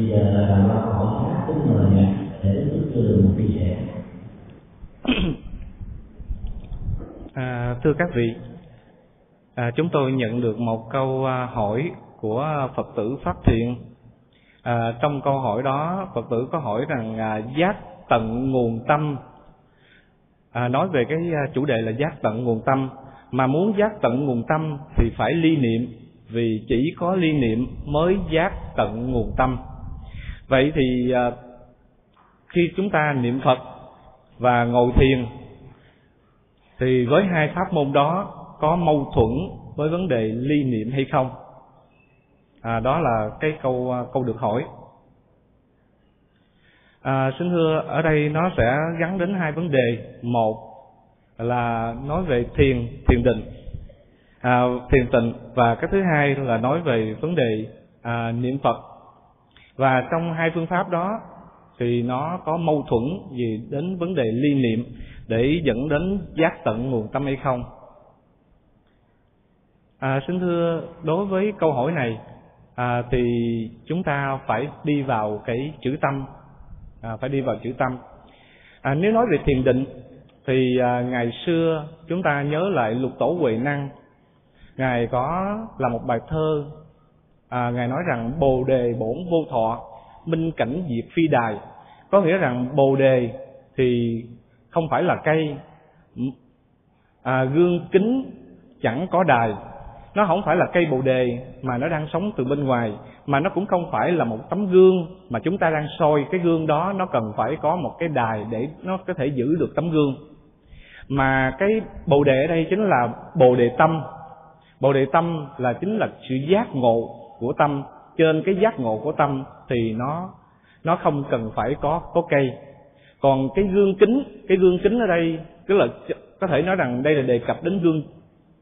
bây giờ là bà câu hỏi khác kính mời để đức cho được một chia sẻ [clears throat] à, thưa các vị à, chúng tôi nhận được một câu à, hỏi của phật tử phát thiện à, trong câu hỏi đó phật tử có hỏi rằng à, giác tận nguồn tâm. À, nói về cái à, chủ đề là giác tận nguồn tâm. Mà muốn giác tận nguồn tâm thì phải ly niệm. Vì chỉ có ly niệm mới giác tận nguồn tâm vậy thì à, khi chúng ta niệm phật và ngồi thiền thì với hai pháp môn đó có mâu thuẫn với vấn đề ly niệm hay không? À, đó là cái câu à, câu được hỏi. À, xin thưa ở đây nó sẽ gắn đến hai vấn đề. Một là nói về thiền thiền định à, thiền tịnh và cái thứ hai là nói về vấn đề à, niệm phật và trong hai phương pháp đó thì nó có mâu thuẫn gì đến vấn đề ly niệm để dẫn đến giác tận nguồn tâm hay không. À, xin thưa đối với câu hỏi này à, thì chúng ta phải đi vào cái chữ tâm. À, phải đi vào chữ tâm. À, nếu nói về thiền định thì à, ngày xưa chúng ta nhớ lại lục tổ huệ năng. Ngài có là một bài thơ à, ngài nói rằng bồ đề bổn vô thọ minh cảnh diệt phi đài. Có nghĩa rằng bồ đề thì không phải là cây à, gương kính chẳng có đài. Nó không phải là cây bồ đề mà nó đang sống từ bên ngoài mà nó cũng không phải là một tấm gương mà chúng ta đang soi cái gương đó nó cần phải có một cái đài để nó có thể giữ được tấm gương. Mà cái bồ đề ở đây chính là bồ đề tâm. Bồ đề tâm là chính là sự giác ngộ của tâm trên cái giác ngộ của tâm thì nó nó không cần phải có có cây. Còn cái gương kính cái gương kính ở đây tức là có thể nói rằng đây là đề cập đến gương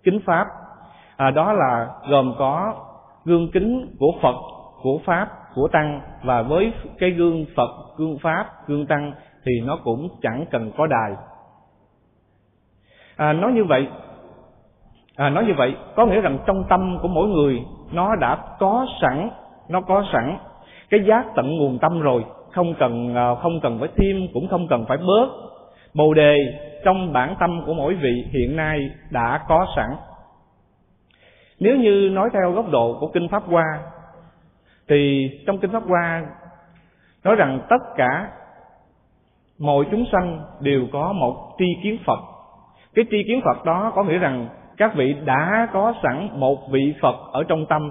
kính pháp. À, đó là gồm có gương kính của phật của pháp của tăng và với cái gương phật gương pháp gương tăng thì nó cũng chẳng cần có đài. À, nói như vậy à, nói như vậy có nghĩa rằng trong tâm của mỗi người nó đã có sẵn, nó có sẵn. Cái giác tận nguồn tâm rồi, không cần ờ, không cần phải thêm, cũng không cần phải bớt. Bồ đề trong bản tâm của mỗi vị hiện nay đã có sẵn. Nếu như nói theo góc độ của kinh pháp hoa, thì trong kinh pháp hoa nói rằng tất cả mọi chúng sanh đều có một tri kiến phật. Cái tri kiến phật đó có nghĩa rằng các vị đã có sẵn một vị phật ở trong tâm.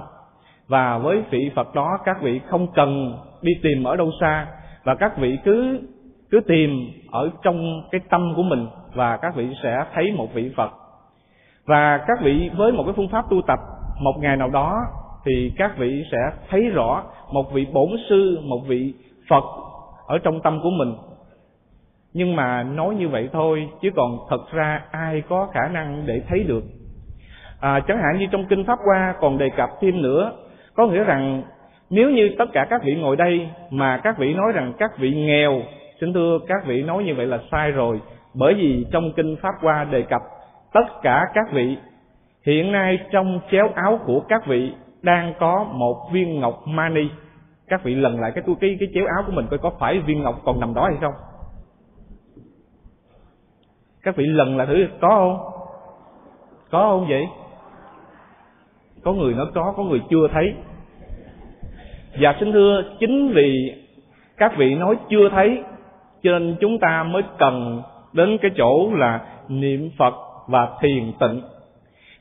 Và với vị phật đó, các vị không cần đi tìm ở đâu xa. Và các vị cứ cứ tìm ở trong cái tâm của mình, và các vị sẽ thấy một vị phật. Và các vị với một cái phương pháp tu tập, một ngày nào đó, thì các vị sẽ thấy rõ một vị bổn sư, một vị phật ở trong tâm của mình. Nhưng mà nói như vậy thôi, chứ còn thật ra ai có khả năng để thấy được à, chẳng hạn như trong kinh pháp hoa còn đề cập thêm nữa có nghĩa rằng nếu như tất cả các vị ngồi đây mà các vị nói rằng các vị nghèo xin thưa các vị nói như vậy là sai rồi. Bởi vì trong kinh pháp hoa đề cập tất cả các vị hiện nay trong chéo áo của các vị đang có một viên ngọc mani. Các vị lần lại cái túi cái cái chéo áo của mình coi có phải viên ngọc còn nằm đó hay không? Các vị lần lại thử có không? Có không vậy? Có người nói có có người chưa thấy. Và xin thưa, chính vì các vị nói chưa thấy, cho nên chúng ta mới cần đến cái chỗ là niệm phật và thiền tịnh.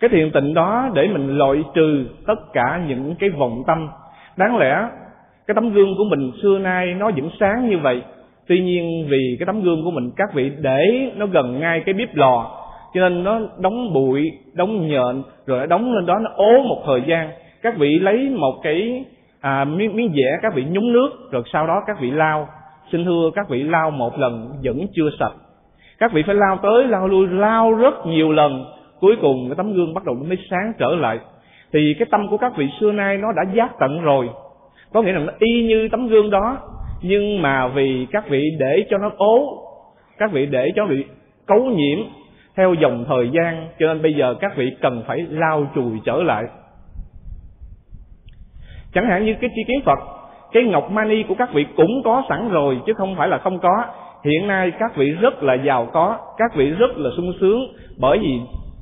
Cái thiền tịnh đó để mình loại trừ tất cả những cái vọng tâm. Đáng lẽ, cái tấm gương của mình xưa nay nó vẫn sáng như vậy. Tuy nhiên vì cái tấm gương của mình, các vị để nó gần ngay cái bếp lò cho nên nó đóng bụi đóng nhện rồi nó đóng lên đó nó ố một thời gian. Các vị lấy một cái à, miếng, miếng dẻ các vị nhúng nước rồi sau đó các vị lau. Xin thưa các vị lau một lần vẫn chưa sạch. Các vị phải lau tới lau lui lau rất nhiều lần. Cuối cùng cái tấm gương bắt đầu mới sáng trở lại. Thì cái tâm của các vị xưa nay nó đã giác tận rồi. Có nghĩa là nó y như tấm gương đó nhưng mà vì các vị để cho nó ố các vị để cho bị cấu nhiễm theo dòng thời gian, cho nên bây giờ các vị cần phải lao chùi trở lại. Chẳng hạn như cái chi kiến phật, cái ngọc mani của các vị cũng có sẵn rồi, chứ không phải là không có. Hiện nay các vị rất là giàu có, các vị rất là sung sướng, bởi vì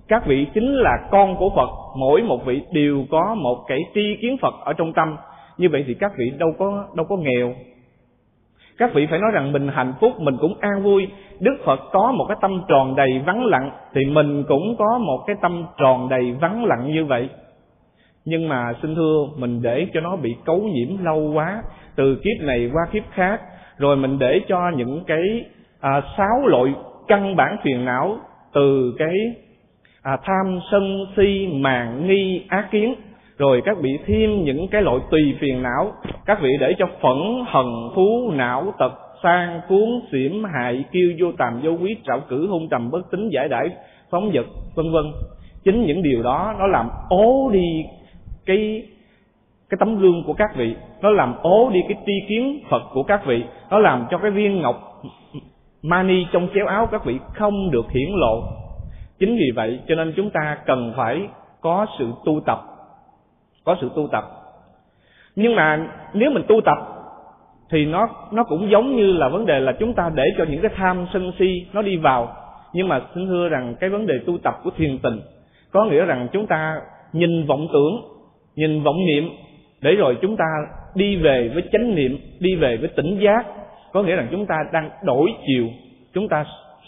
các vị chính là con của phật. Mỗi một vị đều có một cái tri kiến phật ở trong tâm. Như vậy thì các vị đâu có đâu có nghèo các vị phải nói rằng mình hạnh phúc mình cũng an vui. Đức phật có một cái tâm tròn đầy vắng lặng thì mình cũng có một cái tâm tròn đầy vắng lặng như vậy. Nhưng mà xin thưa mình để cho nó bị cấu nhiễm lâu quá từ kiếp này qua kiếp khác rồi mình để cho những cái à, sáu loại căn bản phiền não từ cái à, tham sân si màng nghi ác kiến rồi các vị thêm những cái loại tùy phiền não, các vị để cho phẫn hận phú não, tật, sang, cuốn, xỉm, hại, kiêu, vô tàm, vô quý trạo cử, hung trầm bất tính, giải đãi, phóng vật, vân vân. Chính những điều đó nó làm ố đi cái cái tấm gương của các vị. Nó làm ố đi cái tri kiến phật của các vị. Nó làm cho cái viên ngọc mani trong chéo áo các vị không được hiển lộ. Chính vì vậy cho nên chúng ta cần phải có sự tu tập có sự tu tập. Nhưng mà nếu mình tu tập thì nó nó cũng giống như là vấn đề là chúng ta để cho những cái tham sân si nó đi vào. Nhưng mà xin thưa rằng cái vấn đề tu tập của thiền tình có nghĩa rằng chúng ta nhìn vọng tưởng, nhìn vọng niệm, để rồi chúng ta đi về với chánh niệm, đi về với tỉnh giác. Có nghĩa rằng chúng ta đang đổi chiều, chúng ta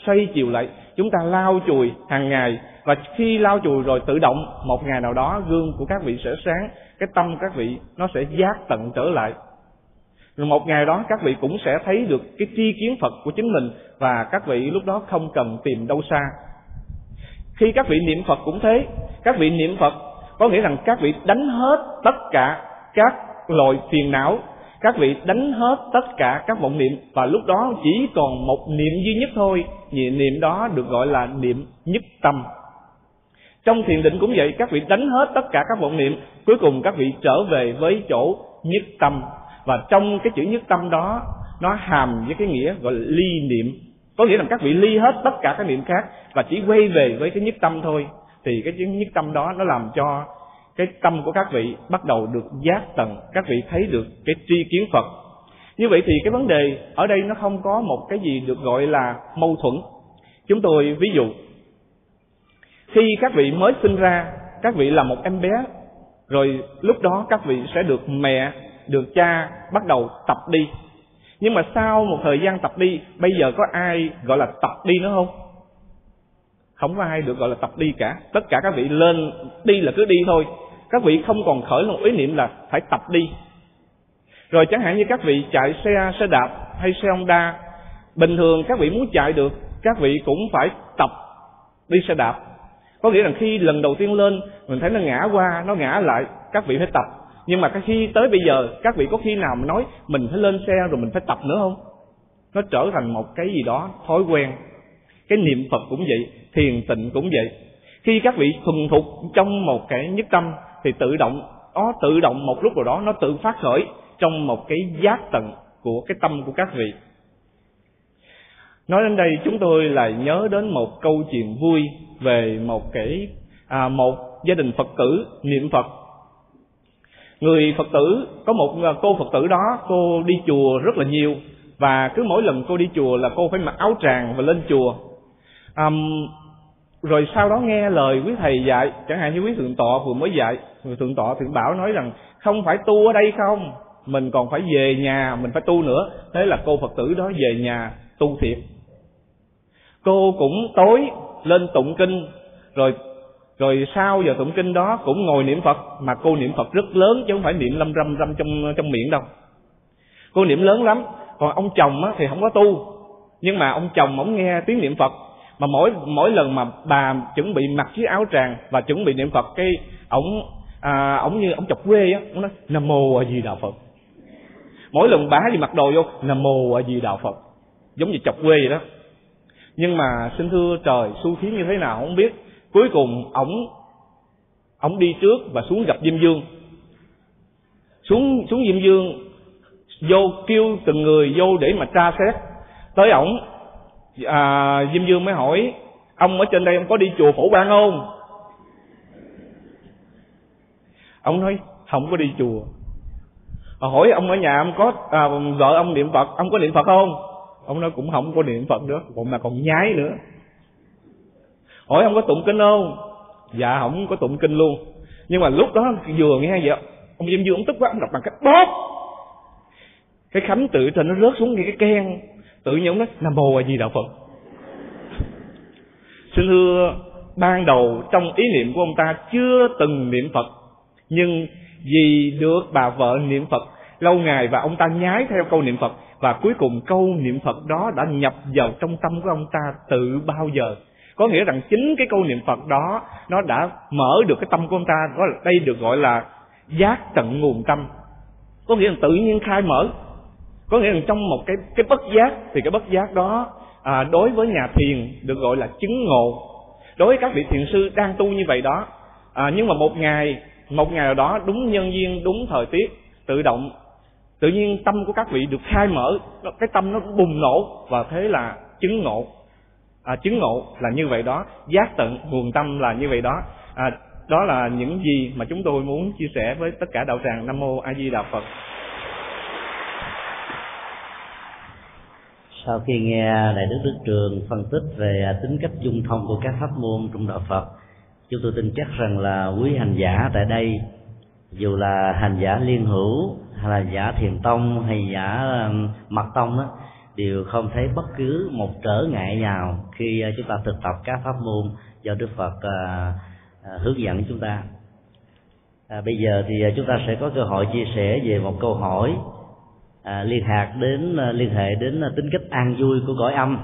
xoay chiều lại, chúng ta lau chùi hàng ngày và khi lau chùi rồi tự động, một ngày nào đó, gương của các vị sẽ sáng, cái tâm các vị nó sẽ giác tận trở lại. Rồi một ngày đó, các vị cũng sẽ thấy được cái tri kiến phật của chính mình và các vị lúc đó không cần tìm đâu xa. Khi các vị niệm phật cũng thế. Các vị niệm phật có nghĩa rằng các vị đánh hết tất cả các loại phiền não, các vị đánh hết tất cả các vọng niệm và lúc đó chỉ còn một niệm duy nhất thôi. Niệm đó được gọi là niệm nhất tâm trong thiền định cũng vậy, các vị đánh hết tất cả các vọng niệm, cuối cùng các vị trở về với chỗ nhất tâm. Và trong cái chữ nhất tâm đó, nó hàm với cái nghĩa gọi là ly niệm. Có nghĩa là các vị ly hết tất cả các niệm khác và chỉ quay về với cái nhất tâm thôi. Thì cái chữ nhất tâm đó nó làm cho cái tâm của các vị bắt đầu được giác tầng, các vị thấy được cái tri kiến phật. Như vậy thì cái vấn đề ở đây nó không có một cái gì được gọi là mâu thuẫn. Chúng tôi ví dụ khi các vị mới sinh ra, các vị là một em bé. Rồi lúc đó các vị sẽ được mẹ, được cha bắt đầu tập đi. Nhưng mà sau một thời gian tập đi, bây giờ có ai gọi là tập đi nữa không? Không có ai được gọi là tập đi cả. Tất cả các vị lên đi là cứ đi thôi. Các vị không còn khởi một ý niệm là phải tập đi. Rồi chẳng hạn như các vị chạy xe xe đạp hay xe honda, bình thường các vị muốn chạy được, các vị cũng phải tập đi xe đạp có nghĩa là khi lần đầu tiên lên, mình thấy nó ngã qua, nó ngã lại, các vị phải tập. Nhưng mà khi tới bây giờ, các vị có khi nào mà nói mình phải lên xe rồi mình phải tập nữa không? Nó trở thành một cái gì đó thói quen. Cái niệm phật cũng vậy, thiền tịnh cũng vậy. Khi các vị thuần thục trong một cái nhất tâm, thì tự động, nó tự động một lúc nào đó nó tự phát khởi trong một cái giác tận của cái tâm của các vị. Nói đến đây, chúng tôi lại nhớ đến một câu chuyện vui về một cái à, một gia đình phật tử niệm phật. Người phật tử có một à, cô phật tử đó cô đi chùa rất là nhiều và cứ mỗi lần cô đi chùa là cô phải mặc áo tràng và lên chùa. À, rồi sau đó nghe lời quý thầy dạy chẳng hạn như quý thượng tọa vừa mới dạy người thượng tọa thượng bảo nói rằng không phải tu ở đây không mình còn phải về nhà mình phải tu nữa. Thế là cô phật tử đó về nhà tu thiệt. Cô cũng tối lên tụng kinh rồi rồi sau giờ tụng kinh đó cũng ngồi niệm phật. Mà cô niệm phật rất lớn chứ không phải niệm lâm râm râm trong trong miệng đâu. Cô niệm lớn lắm. Còn ông chồng á, thì không có tu. Nhưng mà ông chồng ông nghe tiếng niệm phật. Mà mỗi mỗi lần mà bà chuẩn bị mặc chiếc áo tràng và chuẩn bị niệm phật cái ổng à, ổng như ổng chọc quê á. Ổng nói nam mô a di đà phật. Mỗi lần bà gì mặc đồ vô nam mô a di đà phật. Giống như chọc quê vậy đó nhưng mà xin thưa trời xu thiến như thế nào không biết. Cuối cùng ổng ổng đi trước và xuống gặp diêm dương. Xuống xuống diêm dương vô kêu từng người vô để mà tra xét. Tới ổng à, diêm dương mới hỏi ông ở trên đây ông có đi chùa phổ ban không? Ông nói không có đi chùa. Hỏi ông ở nhà ông có à, vợ ông niệm phật ông có niệm phật không? Ông nói cũng không có niệm phật nữa, còn mà còn nhái nữa. Hỏi ông có tụng kinh không? Dạ không có tụng kinh luôn. Nhưng mà lúc đó vừa nghe vậy, ông diêm dương ông tức quá, ông đọc bằng cách bóp. Cái khánh tự trên nó rớt xuống như cái keng tự nhiên ông nói, nam mô a di đà phật. Xin thưa, ban đầu trong ý niệm của ông ta chưa từng niệm phật. Nhưng vì được bà vợ niệm phật, lâu ngày và ông ta nhái theo câu niệm phật và cuối cùng câu niệm phật đó đã nhập vào trong tâm của ông ta tự bao giờ? Có nghĩa rằng chính cái câu niệm phật đó nó đã mở được cái tâm của ông ta đó là đây được gọi là giác tận nguồn tâm. Có nghĩa là tự nhiên khai mở. Có nghĩa là trong một cái cái bất giác thì cái bất giác đó à, đối với nhà thiền được gọi là chứng ngộ. Đối với các vị thiền sư đang tu như vậy đó à, nhưng mà một ngày một ngày nào đó đúng nhân duyên đúng thời tiết tự động tự nhiên tâm của các vị được khai mở cái tâm nó bùng nổ và thế là chứng ngộ. À, chứng ngộ là như vậy đó. Giác tận nguồn tâm là như vậy đó. À, đó là những gì mà chúng tôi muốn chia sẻ với tất cả đạo tràng nam mô a di đà phật. Sau khi nghe đại đức đức trường phân tích về tính cách dung thông của các pháp môn trong đạo phật chúng tôi tin chắc rằng là quý hành giả tại đây dù là hành giả liên hữu hay là giả thiền tông hay giả mật tông đó đều không thấy bất cứ một trở ngại nào khi ờ, chúng ta thực tập các pháp môn do đức phật à, à, hướng dẫn chúng ta. À, bây giờ thì chúng ta sẽ có cơ hội chia sẻ về một câu hỏi à, liên hạt đến liên hệ đến tính cách an vui của cõi âm.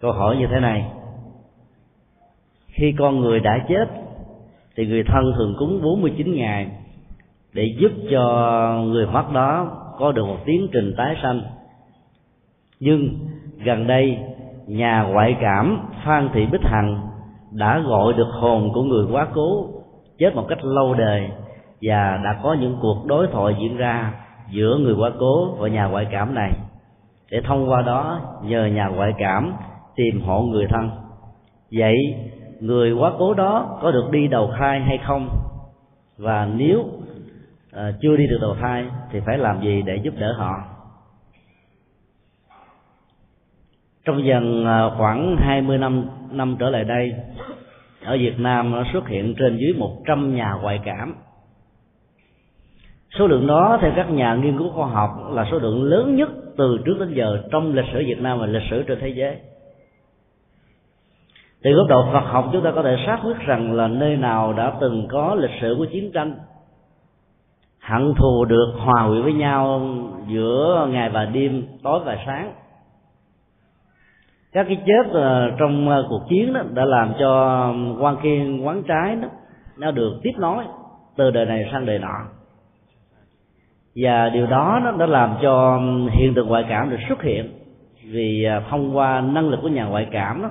Câu hỏi như thế này. Khi con người đã chết thì người thân thường cúng 49 ngày để giúp cho người mất đó có được một tiến trình tái sanh. Nhưng gần đây, nhà ngoại cảm phan thị bích hằng đã gọi được hồn của người quá cố, chết một cách lâu đời và đã có những cuộc đối thoại diễn ra giữa người quá cố và nhà ngoại cảm này. Để thông qua đó, nhờ nhà ngoại cảm tìm hộ người thân. Vậy người quá cố đó có được đi đầu thai hay không? Và nếu à, chưa đi được đầu thai thì phải làm gì để giúp đỡ họ? Trong dần à, khoảng 20 năm năm trở lại đây ở Việt Nam nó xuất hiện trên dưới 100 nhà ngoại cảm. Số lượng đó theo các nhà nghiên cứu khoa học là số lượng lớn nhất từ trước đến giờ trong lịch sử Việt Nam và lịch sử trên thế giới từ góc độ Phật học chúng ta có thể xác quyết rằng là nơi nào đã từng có lịch sử của chiến tranh, hận thù được hòa quyện với nhau giữa ngày và đêm, tối và sáng. Các cái chết ờ, trong ờ, cuộc chiến đó đã làm cho quan kiên, quán trái đó, nó được tiếp nối từ đời này sang đời nọ. Và điều đó nó đã làm cho hiện tượng ngoại cảm được xuất hiện vì ờ, thông qua năng lực của nhà ngoại cảm đó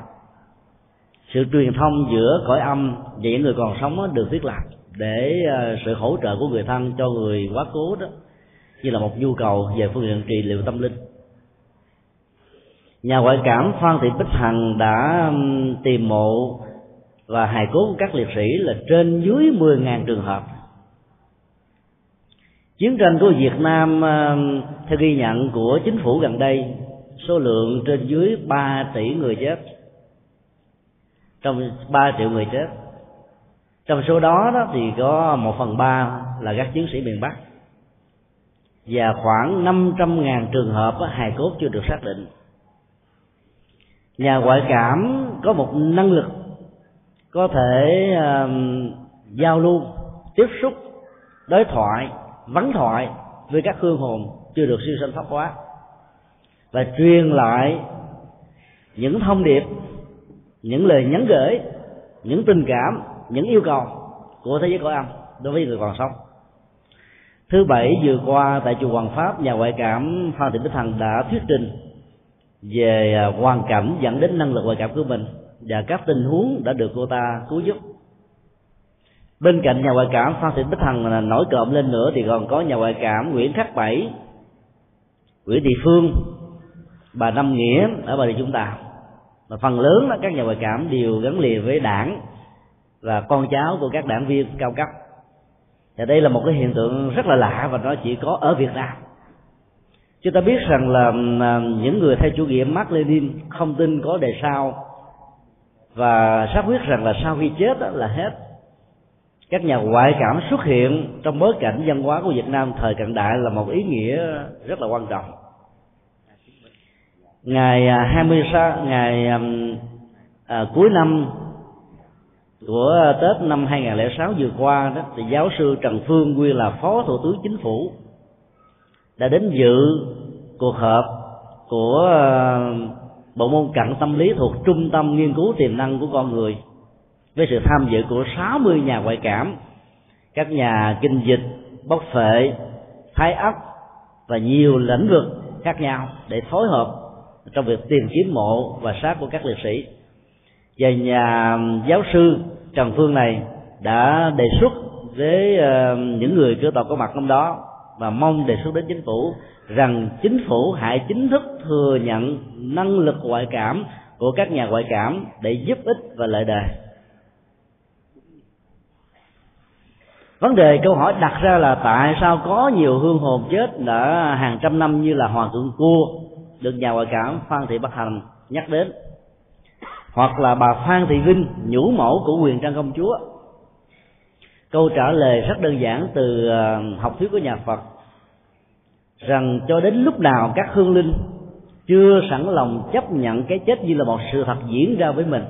sự truyền thông giữa cõi âm và những người còn sống được thiết lập để ờ, sự hỗ trợ của người thân cho người quá cố đó, như là một nhu cầu về phương diện trị liệu tâm linh. Nhà ngoại cảm phan thị bích hằng đã tìm mộ và hài cốt của các liệt sĩ là trên dưới 10.000 trường hợp. Chiến tranh của Việt Nam theo ghi nhận của chính phủ gần đây, số lượng trên dưới 3 tỷ người chết trong 3 triệu người chết. Trong số đó, đó thì có một phần ba là các chiến sĩ miền Bắc. Và khoảng 500.000 trường hợp hài cốt chưa được xác định. Nhà ngoại cảm có một năng lực có thể uh, giao lưu tiếp xúc đối thoại vấn thoại với các hương hồn chưa được siêu sanh thoát hóa và truyền lại những thông điệp những lời nhắn gửi, những tình cảm, những yêu cầu của thế giới cõi âm đối với người còn sống. Thứ bảy vừa qua, tại chùa Hoàng Pháp, nhà ngoại cảm Phan Thị Bích Hằng đã thuyết trình về à, hoàn cảnh dẫn đến năng lực ngoại cảm của mình và các tình huống đã được cô ta cứu giúp. Bên cạnh nhà ngoại cảm Phan Thị Bích Hằng nổi cộm lên nữa thì còn có nhà ngoại cảm Nguyễn Khắc Bảy, Nguyễn Thị Phương, bà Năm Nghĩa ở bà địa chúng ta mà phần lớn đó, các nhà ngoại cảm đều gắn liền với đảng và con cháu của các đảng viên cao cấp. Và đây là một cái hiện tượng rất là lạ và nó chỉ có ở Việt Nam. Chúng ta biết rằng là à, những người theo chủ nghĩa Mark Lenin không tin có đề sau và xác quyết rằng là sau khi chết đó là hết. Các nhà ngoại cảm xuất hiện trong bối cảnh văn hóa của Việt Nam thời cận đại là một ý nghĩa rất là quan trọng ngày 26 à, ngày à, cuối năm của Tết năm 2006 vừa qua đó thì giáo sư Trần Phương nguyên là phó thủ tướng chính phủ đã đến dự cuộc họp của à, bộ môn cận tâm lý thuộc trung tâm nghiên cứu tiềm năng của con người với sự tham dự của 60 nhà ngoại cảm các nhà kinh dịch bóc phệ thái ấp và nhiều lĩnh vực khác nhau để phối hợp trong việc tìm kiếm mộ và xác của các liệt sĩ. Và nhà giáo sư trần phương này đã đề xuất với những người cơ tộc có mặt trong đó và mong đề xuất đến chính phủ rằng chính phủ hãy chính thức thừa nhận năng lực ngoại cảm của các nhà ngoại cảm để giúp ích và lợi đời vấn đề, câu hỏi đặt ra là tại sao có nhiều hương hồn chết đã hàng trăm năm như là hoàng thượng cua? Được nhà ngoại cảm phan thị bắc hành nhắc đến. Hoặc là bà phan thị vinh, nhũ mẫu của quyền trang công chúa. Câu trả lời rất đơn giản từ ờ, học thuyết của nhà phật. Rằng cho đến lúc nào các hương linh chưa sẵn lòng chấp nhận cái chết như là một sự thật diễn ra với mình,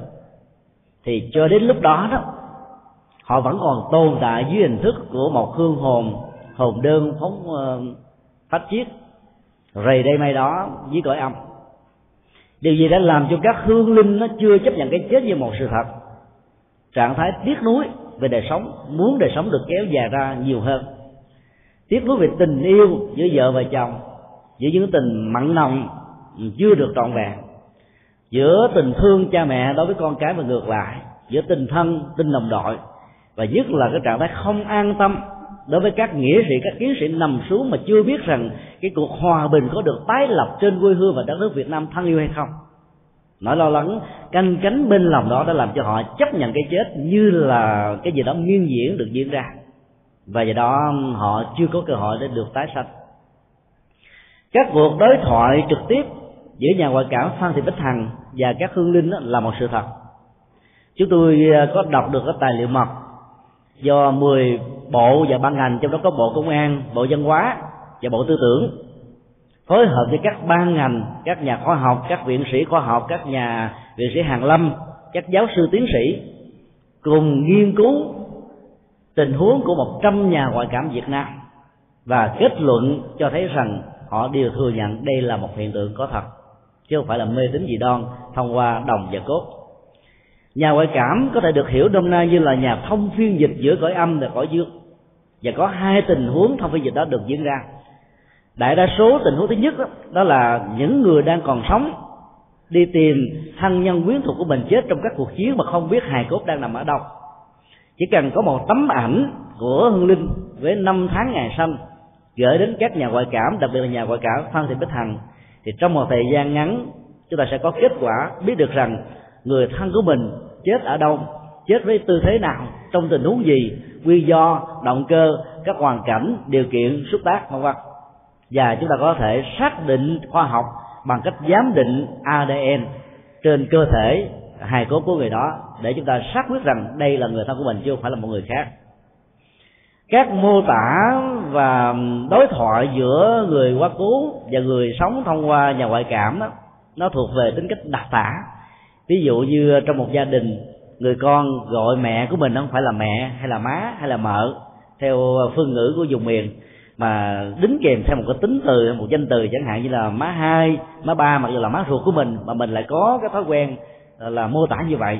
thì cho đến lúc đó đó, họ vẫn còn tồn tại dưới hình thức của một hương hồn hồn đơn phóng ờ, phát chiết rầy đây may đó với cõi âm điều gì đã làm cho các hương linh nó chưa chấp nhận cái chết như một sự thật? Trạng thái tiếc nuối về đời sống, muốn đời sống được kéo dài ra nhiều hơn. Tiếc nuối về tình yêu giữa vợ và chồng, giữa những tình mặn nồng chưa được trọn vẹn. Giữa tình thương cha mẹ đối với con cái và ngược lại, giữa tình thân, tình đồng đội. Và nhất là cái trạng thái không an tâm đối với các nghĩa sĩ, các kiến sĩ nằm xuống mà chưa biết rằng cái cuộc hòa bình có được tái lập trên quê hương và đất nước Việt Nam thân yêu hay không. Nỗi lo lắng, canh cánh bên lòng đó đã làm cho họ chấp nhận cái chết như là cái gì đó nghiêng diễn được diễn ra. Và do đó, họ chưa có cơ hội để được tái sanh. Các cuộc đối thoại trực tiếp giữa nhà ngoại cảm phan thị bích hằng và các hương linh là một sự thật. Chúng tôi à, có đọc được cái tài liệu mật do 10 bộ và ban ngành, trong đó có bộ công an, bộ văn hóa và bộ tư tưởng. Phối hợp với các ban ngành, các nhà khoa học, các viện sĩ khoa học, các nhà viện sĩ hàng lâm, các giáo sư tiến sĩ cùng nghiên cứu tình huống của một trăm nhà ngoại cảm Việt Nam và kết luận cho thấy rằng họ đều thừa nhận đây là một hiện tượng có thật, chứ không phải là mê tín dị đoan thông qua đồng và cốt nhà ngoại cảm có thể được hiểu đông na như là nhà thông phiên dịch giữa cõi âm và cõi dương. Và có hai tình huống thông phiên dịch đó được diễn ra. Đại đa số tình huống thứ nhất đó, đó là những người đang còn sống đi tìm thân nhân quyến thuộc của mình chết trong các cuộc chiến mà không biết hài cốt đang nằm ở đâu. Chỉ cần có một tấm ảnh của hương linh với năm tháng ngày sanh gửi đến các nhà ngoại cảm đặc biệt là nhà ngoại cảm phan thị bích hằng thì trong một thời gian ngắn chúng ta sẽ có kết quả biết được rằng người thân của mình chết ở đâu chết với tư thế nào trong tình huống gì nguyên do động cơ các hoàn cảnh điều kiện xúc tác vân vân. Và chúng ta có thể xác định khoa học bằng cách giám định ADN trên cơ thể hài cốt của người đó để chúng ta xác quyết rằng đây là người thân của mình chứ không phải là một người khác. Các mô tả và đối thoại giữa người quá cố và người sống thông qua nhà ngoại cảm đó, nó thuộc về tính cách đặc tả ví dụ như trong một gia đình, người con gọi mẹ của mình không phải là mẹ hay là má hay là mợ, theo phương ngữ của vùng miền, mà đính kèm theo một cái tính từ, một danh từ chẳng hạn như là má hai, má ba, mặc dù là má ruột của mình, mà mình lại có cái thói quen là mô tả như vậy.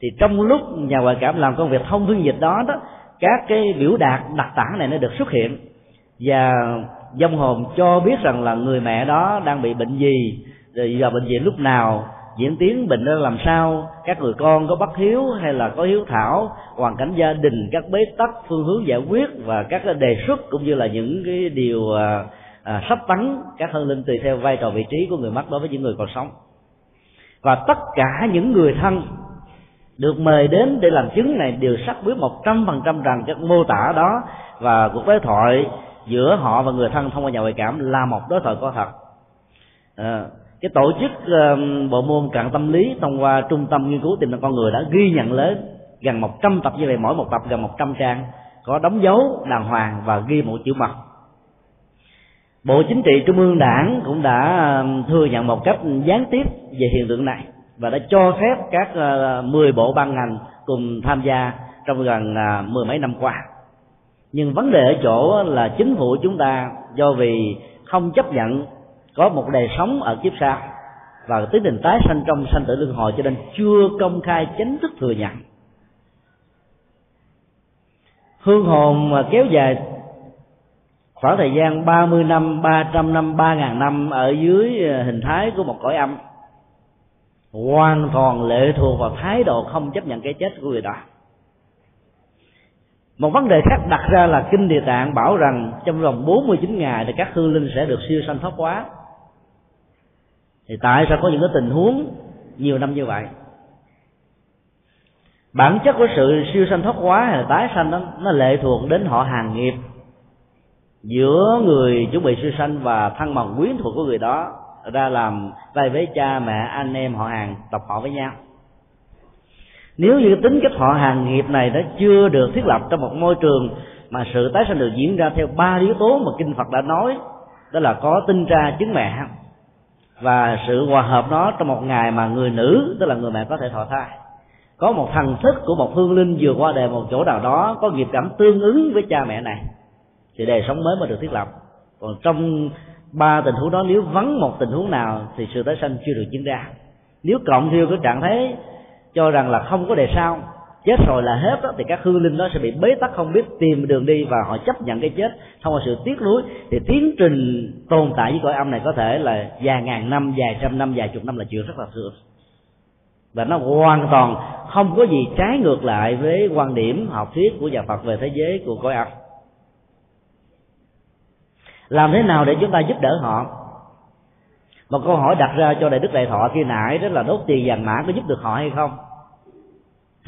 Thì trong lúc nhà ngoại cảm làm công việc thông phiên dịch đó đó, các cái biểu đạt đặc tả này nó được xuất hiện. Và dông hồn cho biết rằng là người mẹ đó đang bị bệnh gì, rồi vào bệnh viện lúc nào diễn tiến bệnh đó làm sao? Các người con có bất hiếu hay là có hiếu thảo? Hoàn cảnh gia đình các bế tắc phương hướng giải quyết và các đề xuất cũng như là những cái điều à, à, sắp tấn các hơn linh tùy theo vai trò vị trí của người mất đối với những người còn sống. Và tất cả những người thân được mời đến để làm chứng này đều xác quyết một trăm phần trăm rằng các mô tả đó và cuộc đối thoại giữa họ và người thân thông qua nhà ngoại cảm là một đối thoại có thật. À, cái tổ chức uh, bộ môn cận tâm lý thông qua trung tâm nghiên cứu tiềm năng con người đã ghi nhận lớn gần 100 tập như vậy mỗi một tập gần 100 trang có đóng dấu đàng hoàng và ghi một chữ mật Bộ Chính trị Trung ương Đảng cũng đã thừa nhận một cách gián tiếp về hiện tượng này và đã cho phép các ờ, 10 bộ ban ngành cùng tham gia trong gần ờ, mười mấy năm qua. Nhưng vấn đề ở chỗ là chính phủ chúng ta do vì không chấp nhận có một đời sống ở kiếp sau. Và tiến trình tái sanh trong sanh tử luân hồi cho nên chưa công khai chính thức thừa nhận. Hương hồn mà kéo dài khoảng thời gian 30 năm, 300 năm, 3.000 năm ở dưới ờ, hình thái của một cõi âm hoàn toàn lệ thuộc vào thái độ không chấp nhận cái chết của người đó. Một vấn đề khác đặt ra là kinh địa tạng bảo rằng trong vòng 49 ngày thì các hương linh sẽ được siêu sanh thoát quá thì tại sao có những cái tình huống nhiều năm như vậy? Bản chất của sự siêu sanh thoát hóa hay là tái sanh đó, nó lệ thuộc đến họ hàng nghiệp. Giữa người chuẩn bị siêu sanh và thân bằng quyến thuộc của người đó, ra làm vai với cha, mẹ, anh em họ hàng, tập họ với nhau. Nếu như tính cách họ hàng nghiệp này nó chưa được thiết lập trong một môi trường mà sự tái sanh được diễn ra theo ba yếu tố mà kinh Phật đã nói, đó là có tinh tra chứng mẹ và sự hòa hợp đó trong một ngày mà người nữ, tức là người mẹ có thể thọ thai. Có một thần thức của một hương linh vừa qua đời một chỗ nào đó, có nghiệp cảm tương ứng với cha mẹ này, thì đời sống mới mới được thiết lập. Còn trong ba tình huống đó, nếu vắng một tình huống nào, thì sự tái sanh chưa được diễn ra. Nếu cộng theo cái trạng thái cho rằng là không có đề sau chết rồi là hết đó, thì các hương linh đó sẽ bị bế tắc không biết tìm đường đi và họ chấp nhận cái chết. Thông qua sự tiếc nuối thì tiến trình tồn tại với cõi âm này có thể là vài ngàn năm vài trăm năm vài chục năm là chuyện rất là thường và nó hoàn toàn không có gì trái ngược lại với quan điểm học thuyết của nhà Phật về thế giới của cõi âm. Làm thế nào để chúng ta giúp đỡ họ? Một câu hỏi đặt ra cho đại đức đại thọ khi nãy đó là đốt tiền vàng mã có giúp được họ hay không?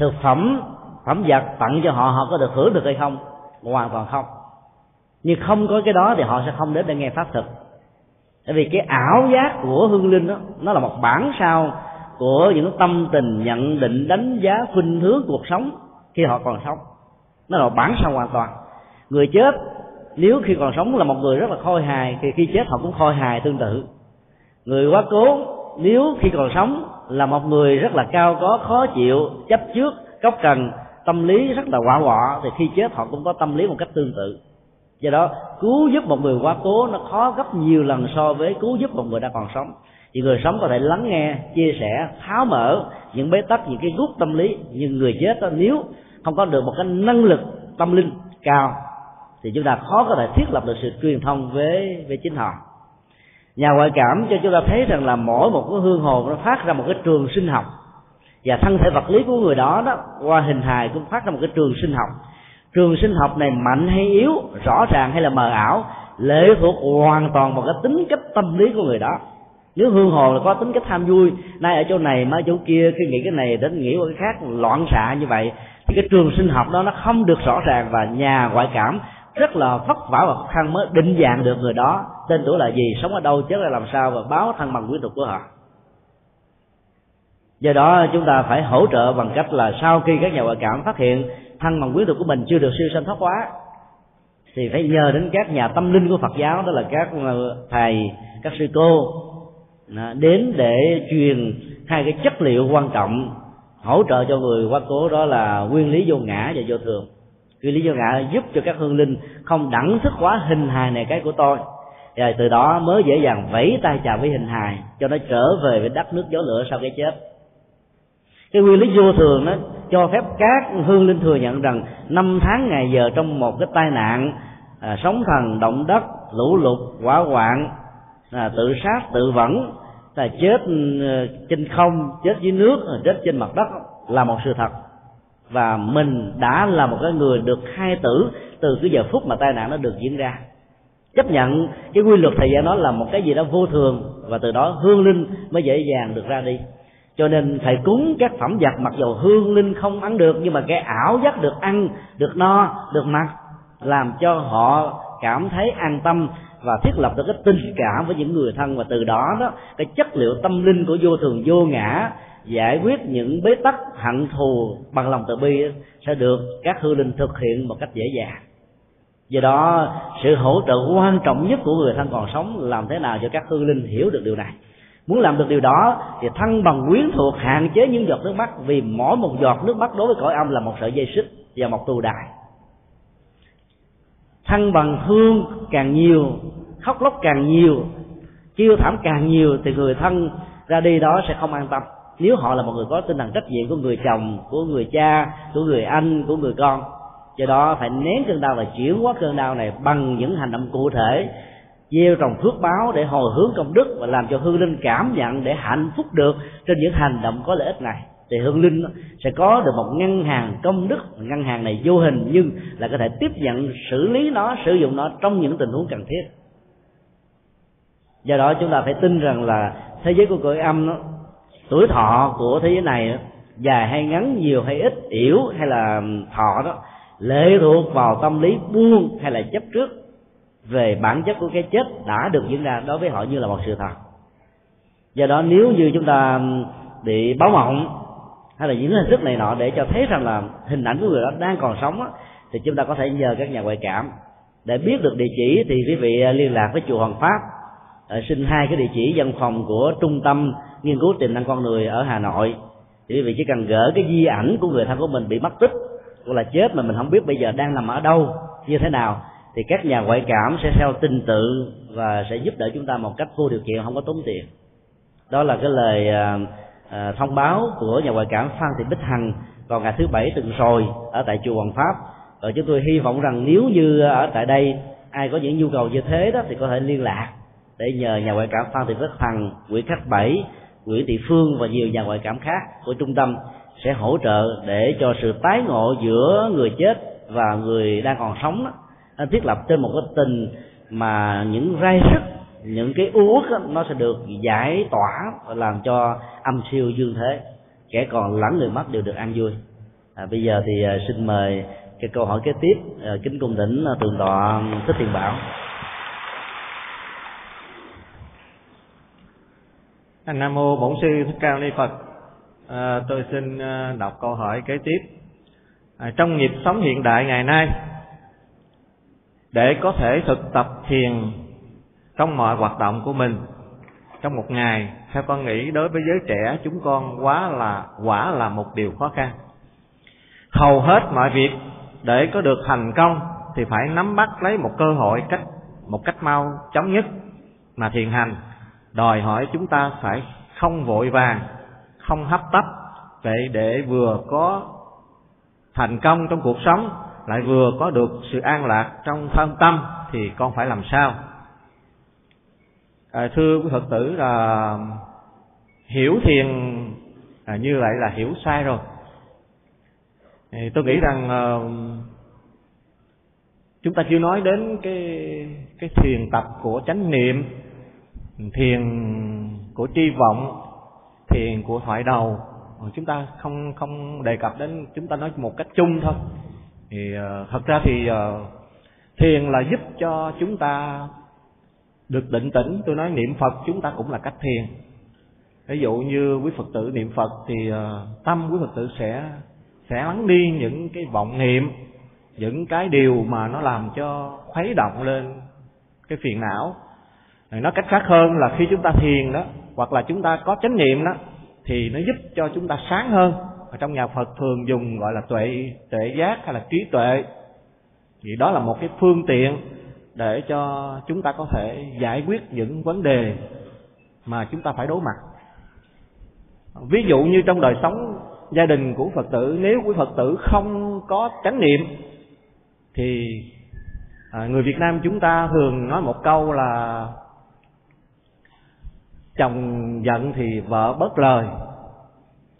Thực phẩm phẩm vật tặng cho họ họ có được hưởng được hay không? Hoàn toàn không. Nhưng không có cái đó thì họ sẽ không đến để nghe pháp thực. Tại vì cái ảo giác của hương linh đó, nó là một bản sao của những tâm tình, nhận định, đánh giá, khuynh hướng cuộc sống khi họ còn sống. Nó là một bản sao hoàn toàn. Người chết, nếu khi còn sống là một người rất là khôi hài, thì khi chết họ cũng khôi hài tương tự. Người quá cố, nếu khi còn sống là một người rất là cao có khó chịu chấp trước cốc cần tâm lý rất là quả quọ thì khi chết họ cũng có tâm lý một cách tương tự. Do đó cứu giúp một người quá cố nó khó gấp nhiều lần so với cứu giúp một người đang còn sống. Thì người sống có thể lắng nghe chia sẻ tháo mở những bế tắc những cái gút tâm lý. Nhưng người chết đó, nếu không có được một cái năng lực tâm linh cao thì chúng ta khó có thể thiết lập được sự truyền thông với với chính họ nhà ngoại cảm cho chúng ta thấy rằng là mỗi một cái hương hồn nó phát ra một cái trường sinh học. Và thân thể vật lý của người đó đó, qua hình hài cũng phát ra một cái trường sinh học. Trường sinh học này mạnh hay yếu, rõ ràng hay là mờ ảo, lệ thuộc hoàn toàn vào cái tính cách tâm lý của người đó. Nếu hương hồn là có tính cách tham vui, nay ở chỗ này, mai chỗ kia khi nghĩ cái này đến nghĩ cái khác, loạn xạ như vậy, thì cái trường sinh học đó nó không được rõ ràng và nhà ngoại cảm rất là vất vả và khó khăn mới định dạng được người đó tên tuổi là gì? Sống ở đâu chết là làm sao? Và báo thân bằng quý tục của họ. Do đó, chúng ta phải hỗ trợ bằng cách là sau khi các nhà ngoại cảm phát hiện thân bằng quý tục của mình chưa được siêu sanh thoát hóa, thì phải nhờ đến các nhà tâm linh của Phật giáo, đó là các ờ, thầy, các sư cô à, đến để truyền hai cái chất liệu quan trọng hỗ trợ cho người quá cố, đó là nguyên lý vô ngã và vô thường. Nguyên lý vô ngã giúp cho các hương linh không đẳng thức quá hình hài này cái của tôi và từ đó mới dễ dàng vẫy tay chào với hình hài cho nó trở về với đất nước gió lửa sau cái chết. Cái nguyên lý vô thường đó cho phép các hương linh thừa nhận rằng năm tháng ngày giờ trong một cái tai nạn à, sóng thần động đất lũ lụt hỏa hoạn à, tự sát tự vẫn là chết ừ, trên không chết dưới nước à, chết trên mặt đất là một sự thật. Và mình đã là một cái người được khai tử từ cái giờ phút mà tai nạn nó được diễn ra chấp nhận cái quy luật thời gian đó là một cái gì đó vô thường và từ đó hương linh mới dễ dàng được ra đi. Cho nên thầy cúng các phẩm vật mặc dù hương linh không ăn được nhưng mà cái ảo giác được ăn, được no, được mặc làm cho họ cảm thấy an tâm và thiết lập được cái tình cảm với những người thân. Và từ đó đó, cái chất liệu tâm linh của vô thường, vô ngã giải quyết những bế tắc, hận thù bằng lòng từ bi sẽ được các hư linh thực hiện một cách dễ dàng do đó, sự hỗ trợ quan trọng nhất của người thân còn sống làm thế nào cho các hư linh hiểu được điều này. Muốn làm được điều đó, thì thân bằng quyến thuộc, hạn chế những giọt nước mắt, vì mỗi một giọt nước mắt đối với cõi âm là một sợi dây xích và một tù đài. Thân bằng thương càng nhiều, khóc lóc càng nhiều, chiêu thảm càng nhiều, thì người thân ra đi đó sẽ không an tâm. Nếu họ là một người có tinh thần trách nhiệm của người chồng, của người cha, của người anh, của người con do đó phải nén cơn đau và chuyển hóa cơn đau này bằng những hành động cụ thể, gieo trồng phước báo để hồi hướng công đức và làm cho hương linh cảm nhận để hạnh phúc được trên những hành động có lợi ích này. Thì hương linh sẽ có được một ngân hàng công đức. Ngân hàng này vô hình nhưng là có thể tiếp nhận, xử lý nó, sử dụng nó trong những tình huống cần thiết. Do đó chúng ta phải tin rằng là thế giới của cõi âm nó tuổi thọ của thế giới này dài hay ngắn, nhiều hay ít yểu hay là thọ đó lệ thuộc vào tâm lý buông hay là chấp trước về bản chất của cái chết đã được diễn ra đối với họ như là một sự thật. Do đó nếu như chúng ta bị báo mộng hay là những hình thức này nọ để cho thấy rằng là hình ảnh của người đó đang còn sống thì chúng ta có thể nhờ các nhà ngoại cảm để biết được địa chỉ thì quý vị à, liên lạc với chùa Hoàng Pháp à, xin hai cái địa chỉ văn phòng của trung tâm nghiên cứu tiềm năng con người ở Hà Nội. Thì quý vị chỉ cần gửi cái di ảnh của người thân của mình bị mất tích hoặc là chết mà mình không biết bây giờ đang nằm ở đâu như thế nào. Thì các nhà ngoại cảm sẽ theo tin tự và sẽ giúp đỡ chúng ta một cách vô điều kiện không có tốn tiền. Đó là cái lời à, à, thông báo của nhà ngoại cảm phan thị bích hằng vào ngày thứ bảy tuần rồi ở tại chùa hoàng pháp. Và chúng tôi hy vọng rằng nếu như ở tại đây ai có những nhu cầu như thế đó thì có thể liên lạc để nhờ nhà ngoại cảm phan thị bích hằng nguyễn khắc bảy nguyễn thị phương và nhiều nhà ngoại cảm khác của trung tâm sẽ hỗ trợ để cho sự tái ngộ giữa người chết và người đang còn sống đó, nó thiết lập trên một cái tình mà những rai sức những cái u uất nó sẽ được giải tỏa và làm cho âm siêu dương thế. Kẻ còn lẫn người mất đều được an vui. À, bây giờ thì à, xin mời cái câu hỏi kế tiếp à, kính cung đỉnh à, tường tọa thích thiền bảo. Nam mô bổn sư thích ca ni phật à, tôi xin ờ, đọc câu hỏi kế tiếp. À, trong nhịp sống hiện đại ngày nay để có thể thực tập thiền trong mọi hoạt động của mình trong một ngày theo con nghĩ đối với giới trẻ chúng con quá là quả là một điều khó khăn. Hầu hết mọi việc để có được thành công thì phải nắm bắt lấy một cơ hội cách một cách mau chóng nhất mà thiền hành. Đòi hỏi chúng ta phải không vội vàng không hấp tấp. Vậy để vừa có thành công trong cuộc sống lại vừa có được sự an lạc trong thân tâm thì con phải làm sao? À, thưa quý phật tử là hiểu thiền à, như vậy là hiểu sai rồi. Thì tôi nghĩ rằng à, chúng ta chưa nói đến cái cái thiền tập của chánh niệm thiền của tri vọng thiền của thoại đầu. Chúng ta không không đề cập đến chúng ta nói một cách chung thôi. Thì uh, thật ra thì uh, thiền là giúp cho chúng ta được định tĩnh. Tôi nói niệm phật chúng ta cũng là cách thiền. Ví dụ như quý phật tử niệm phật thì uh, tâm quý phật tử sẽ sẽ lắng đi những cái vọng niệm những cái điều mà nó làm cho khuấy động lên cái phiền não. Nói cách khác hơn là khi chúng ta thiền đó hoặc là chúng ta có chánh niệm đó thì nó giúp cho chúng ta sáng hơn. Ở trong nhà Phật thường dùng gọi là tuệ tuệ giác hay là trí tuệ. Thì đó là một cái phương tiện để cho chúng ta có thể giải quyết những vấn đề mà chúng ta phải đối mặt. Ví dụ như trong đời sống gia đình của phật tử nếu quý phật tử không có chánh niệm thì à, người việt nam chúng ta thường nói một câu là chồng giận thì vợ bớt lời.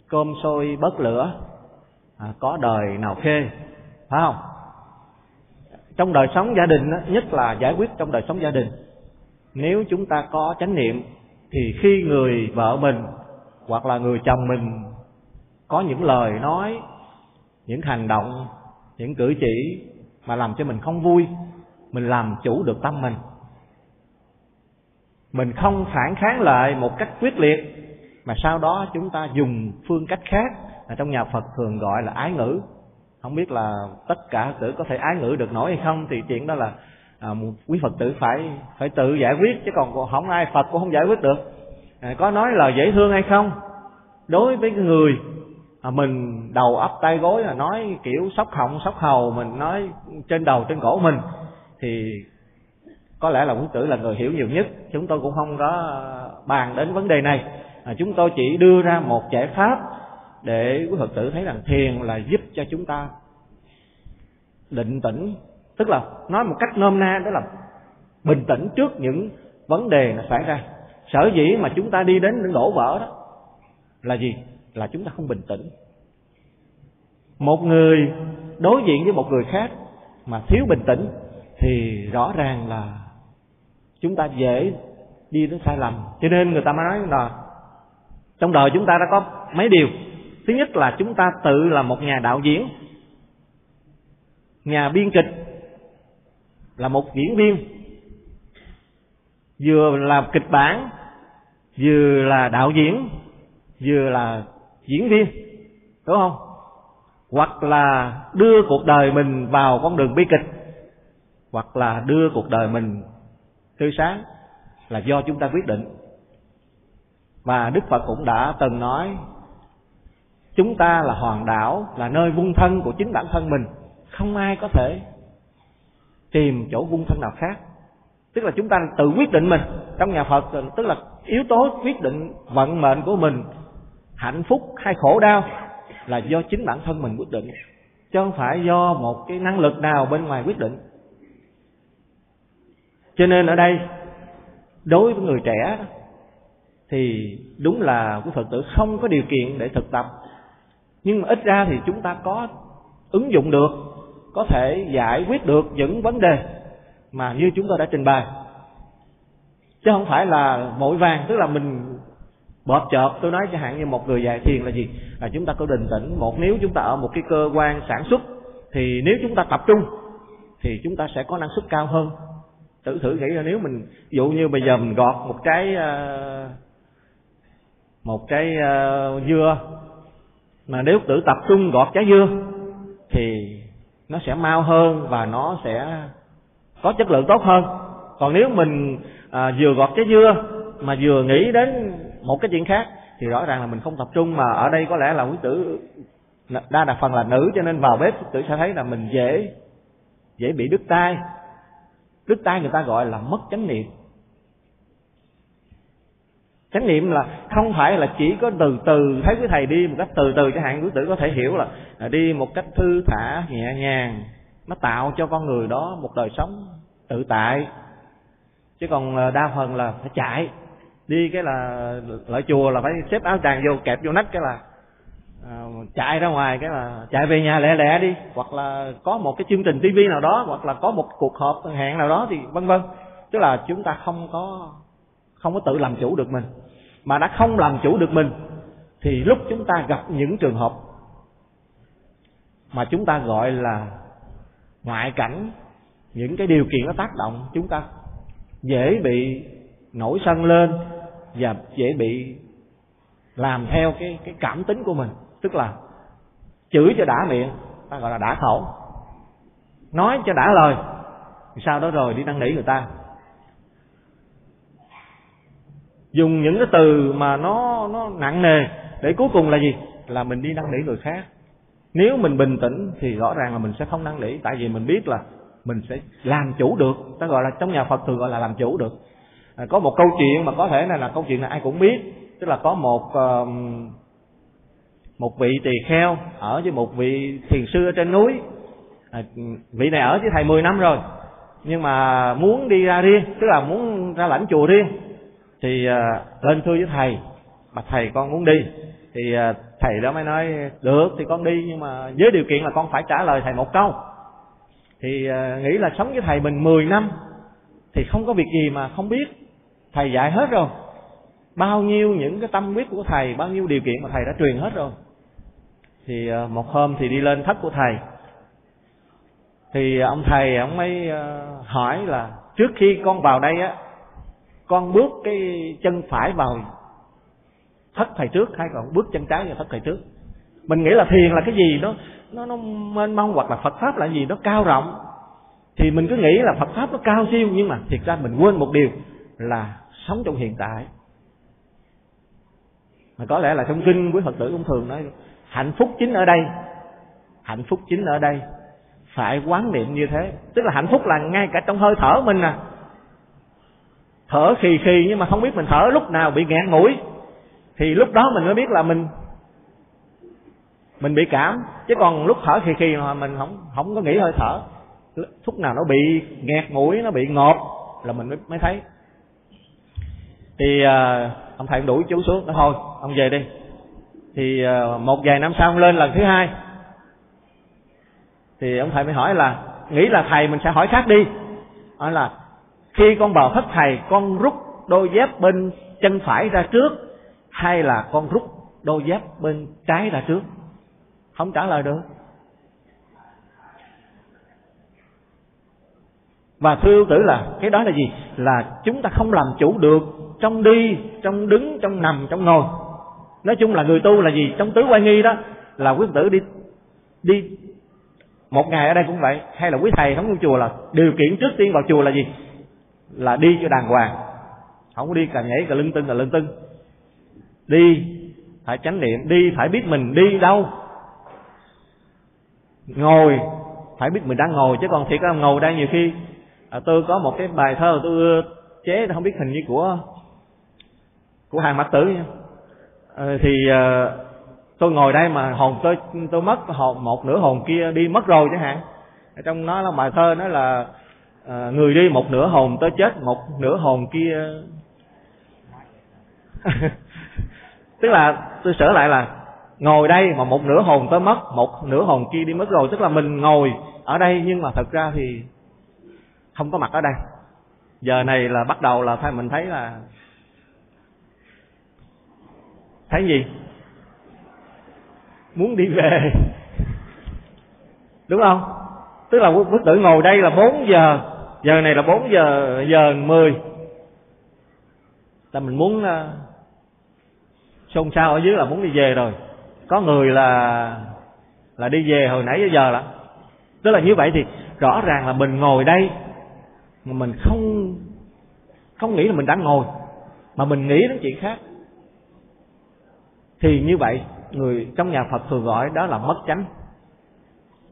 Cơm sôi bớt lửa. À, có đời nào khê phải không? Trong đời sống gia đình nhất là giải quyết trong đời sống gia đình nếu chúng ta có chánh niệm thì khi người vợ mình hoặc là người chồng mình có những lời nói những hành động những cử chỉ mà làm cho mình không vui mình làm chủ được tâm mình mình không phản kháng lại một cách quyết liệt mà sau đó chúng ta dùng phương cách khác là trong nhà Phật thường gọi là ái ngữ. Không biết là tất cả tử có thể ái ngữ được nổi hay không thì chuyện đó là à, một quý Phật tử phải phải tự giải quyết chứ còn không ai Phật cũng không giải quyết được. À, có nói là dễ thương hay không? Đối với người à, mình đầu ấp tay gối là nói kiểu sóc họng sóc hầu mình nói trên đầu trên cổ mình thì có lẽ là quý tử là người hiểu nhiều nhất. Chúng tôi cũng không có ờ, bàn đến vấn đề này. À, chúng tôi chỉ đưa ra một giải pháp để quý phật tử thấy rằng thiền là giúp cho chúng ta định tĩnh. Tức là nói một cách nôm na đó là bình tĩnh trước những vấn đề nó xảy ra. Sở dĩ mà chúng ta đi đến những đổ vỡ đó là gì? Là chúng ta không bình tĩnh. Một người đối diện với một người khác mà thiếu bình tĩnh thì rõ ràng là chúng ta dễ đi đến sai lầm. Cho nên người ta mới nói là trong đời chúng ta đã có mấy điều. Thứ nhất là chúng ta tự là một nhà đạo diễn. Nhà biên kịch là một diễn viên. Vừa làm kịch bản, vừa là đạo diễn, vừa là diễn viên. Đúng không? Hoặc là đưa cuộc đời mình vào con đường bi kịch, hoặc là đưa cuộc đời mình tươi sáng là do chúng ta quyết định. Và đức phật cũng đã từng nói, chúng ta là hoàn đảo, là nơi vung thân của chính bản thân mình. Không ai có thể tìm chỗ vung thân nào khác. Tức là chúng ta tự quyết định mình trong nhà phật, tức là yếu tố quyết định vận mệnh của mình, hạnh phúc hay khổ đau, là do chính bản thân mình quyết định, chứ không phải do một cái năng lực nào bên ngoài quyết định cho nên ở đây, đối với người trẻ thì đúng là quý phật tử không có điều kiện để thực tập. Nhưng mà ít ra thì chúng ta có ứng dụng được, có thể giải quyết được những vấn đề mà như chúng ta đã trình bày. Chứ không phải là mỗi vàng, tức là mình bọt chợt tôi nói chẳng hạn như một người dạy thiền là gì? Là chúng ta có định tĩnh. Một, nếu chúng ta ở một cái cơ quan sản xuất, thì nếu chúng ta tập trung, thì chúng ta sẽ có năng suất cao hơn tự thử nghĩ là nếu mình ví dụ như bây giờ mình gọt một trái ờ, một trái ờ, dưa mà nếu tự tập trung gọt trái dưa thì nó sẽ mau hơn và nó sẽ có chất lượng tốt hơn. Còn nếu mình à, vừa gọt trái dưa mà vừa nghĩ đến một cái chuyện khác thì rõ ràng là mình không tập trung mà ở đây có lẽ là quý tử đa đa phần là nữ cho nên vào bếp quý tử sẽ thấy là mình dễ dễ bị đứt tay đứt tay người ta gọi là mất chánh niệm chánh niệm là không phải là chỉ có từ từ thấy cái thầy đi một cách từ từ chẳng hạn quý tử có thể hiểu là, đi một cách thư thả nhẹ nhàng nó tạo cho con người đó một đời sống tự tại chứ còn đa phần là phải chạy đi cái là lại chùa là phải xếp áo tràng vô kẹp vô nách cái là à, chạy ra ngoài cái là chạy về nhà lẹ lẹ đi. Hoặc là có một cái chương trình tivi nào đó hoặc là có một cuộc họp hẹn nào đó thì vân vân. Tức là chúng ta không có không có tự làm chủ được mình. Mà đã không làm chủ được mình thì lúc chúng ta gặp những trường hợp mà chúng ta gọi là ngoại cảnh những cái điều kiện nó tác động chúng ta dễ bị nổi sân lên và dễ bị làm theo cái cái cảm tính của mình tức là chửi cho đã miệng ta gọi là đã khẩu. Nói cho đã lời sau đó rồi đi năn nỉ người ta. Dùng những cái từ mà nó nó nặng nề để cuối cùng là gì? Là mình đi năn nỉ người khác. Nếu mình bình tĩnh thì rõ ràng là mình sẽ không năn nỉ tại vì mình biết là mình sẽ làm chủ được. Ta gọi là trong nhà phật thường gọi là làm chủ được. À, có một câu chuyện mà có thể này là câu chuyện là ai cũng biết. Tức là có một uh, một vị tỳ kheo ở với một vị thiền sư ở trên núi. À, vị này ở với thầy 10 năm rồi nhưng mà muốn đi ra riêng tức là muốn ra lãnh chùa riêng thì à, lên thưa với thầy mà thầy con muốn đi. Thì à, thầy đó mới nói được thì con đi nhưng mà với điều kiện là con phải trả lời thầy một câu. Thì à, nghĩ là sống với thầy mình 10 năm thì không có việc gì mà không biết thầy dạy hết rồi. Bao nhiêu những cái tâm huyết của thầy bao nhiêu điều kiện mà thầy đã truyền hết rồi thì ờ, một hôm thì đi lên thất của thầy. Thì ông thầy, ông mới ờ, hỏi là trước khi con vào đây á, con bước cái chân phải vào thất thầy trước hay còn bước chân trái vào thất thầy trước? Mình nghĩ là thiền là cái gì? Đó nó nó mênh mông hoặc là Phật pháp là gì? Đó cao rộng. Thì mình cứ nghĩ là Phật pháp nó cao siêu, nhưng mà thiệt ra mình quên một điều là sống trong hiện tại. Mà có lẽ là trong kinh quý Phật tử cũng thường nói hạnh phúc chính ở đây. Hạnh phúc chính ở đây. Phải quán niệm như thế. Tức là hạnh phúc là ngay cả trong hơi thở mình à. Thở khì khì nhưng mà không biết mình thở lúc nào bị nghẹn mũi thì lúc đó mình mới biết là mình mình bị cảm. Chứ còn lúc thở khì khì mà mình không không có nghĩ hơi thở. Lúc nào nó bị nghẹt mũi nó bị ngọt là mình mới, mới thấy. Thì à, ông thầy đuổi chú xuống. Nói thôi ông về đi thì ờ, một vài năm sau ông lên lần thứ hai. Thì ông thầy mới hỏi là, nghĩ là thầy mình sẽ hỏi khác đi. Hỏi là, khi con vào thất thầy, con rút đôi dép bên chân phải ra trước, hay là con rút đôi dép bên trái ra trước? Không trả lời được. Và thưa ưu tử là, cái đó là gì? Là chúng ta không làm chủ được trong đi, trong đứng, trong nằm, trong ngồi nói chung là người tu là gì? Trong tứ quan nghi đó là quý tử đi đi một ngày ở đây cũng vậy. Hay là quý thầy thống chùa là điều kiện trước tiên vào chùa là gì? Là đi cho đàng hoàng. Không có đi cà nhảy cà lưng tưng cà lưng tưng. Đi phải chánh niệm. Đi phải biết mình đi đâu? Ngồi phải biết mình đang ngồi. Chứ còn thiệt là ngồi đây nhiều khi à, tôi có một cái bài thơ tôi chế không biết hình như của của hàng mặt tử nha à, thì à, tôi ngồi đây mà hồn tôi tôi mất hồn một nửa hồn kia đi mất rồi chẳng hạn. Trong nó là bài thơ nói là à, người đi một nửa hồn tới chết một nửa hồn kia. [laughs] Tức là tôi sửa lại là ngồi đây mà một nửa hồn tới mất một nửa hồn kia đi mất rồi. Tức là mình ngồi ở đây nhưng mà thật ra thì không có mặt ở đây. Giờ này là bắt đầu là thay mình thấy là thấy gì? Muốn đi về. Đúng không? Tức là bức tử ngồi đây là 4 giờ. Giờ này là 4 giờ giờ 10 là mình muốn uh, xôn xao ở dưới là muốn đi về rồi. Có người là là đi về hồi nãy giờ là tức là như vậy thì rõ ràng là mình ngồi đây mà mình không không nghĩ là mình đang ngồi. Mà mình nghĩ đến chuyện khác thì như vậy, người trong nhà Phật thường gọi đó là mất chánh.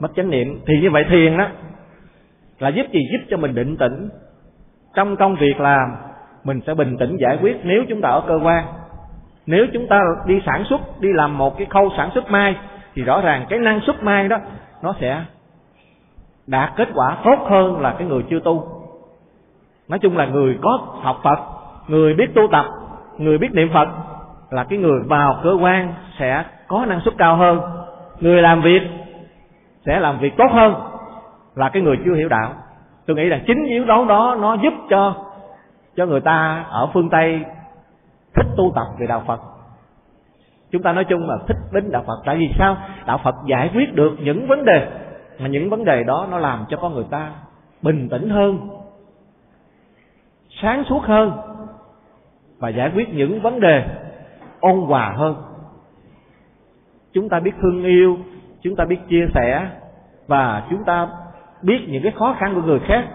Mất chánh niệm. Thì như vậy thiền đó, là giúp gì? Giúp cho mình định tĩnh. Trong công việc làm, mình sẽ bình tĩnh giải quyết. Nếu chúng ta ở cơ quan, nếu chúng ta đi sản xuất, đi làm một cái khâu sản xuất mai, thì rõ ràng cái năng suất mai đó, nó sẽ đạt kết quả tốt hơn là cái người chưa tu. Nói chung là người có học phật, người biết tu tập, người biết niệm phật là cái người vào cơ quan sẽ có năng suất cao hơn, người làm việc sẽ làm việc tốt hơn, là cái người chưa hiểu đạo. Tôi nghĩ là chính yếu tố đó nó giúp cho cho người ta ở phương tây thích tu tập về đạo phật. Chúng ta nói chung là thích đến đạo phật. Tại vì sao? Đạo phật giải quyết được những vấn đề, mà những vấn đề đó nó làm cho con người ta bình tĩnh hơn, sáng suốt hơn và giải quyết những vấn đề ôn hòa hơn. Chúng ta biết thương yêu, chúng ta biết chia sẻ, và chúng ta biết những cái khó khăn của người khác,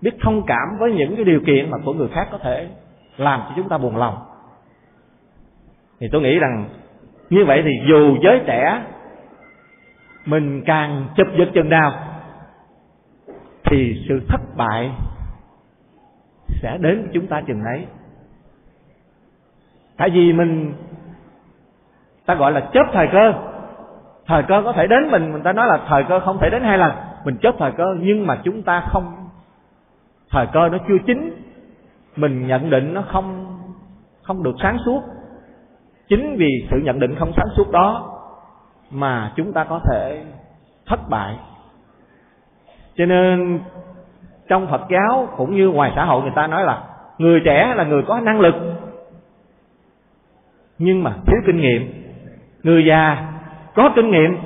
biết thông cảm với những cái điều kiện mà của người khác có thể làm cho chúng ta buồn lòng. Thì tôi nghĩ rằng như vậy thì dù giới trẻ, mình càng chụp giật chừng nào, thì sự thất bại sẽ đến với chúng ta chừng ấy tại vì mình, ta gọi là chớp thời cơ. Thời cơ có thể đến mình mình ta nói là thời cơ không thể đến hai lần. Mình chớp thời cơ nhưng mà chúng ta không, thời cơ nó chưa chín. Mình nhận định nó không không được sáng suốt. Chính vì sự nhận định không sáng suốt đó mà chúng ta có thể thất bại. Cho nên trong phật giáo cũng như ngoài xã hội người ta nói là người trẻ là người có năng lực nhưng mà thiếu kinh nghiệm. Người già có kinh nghiệm,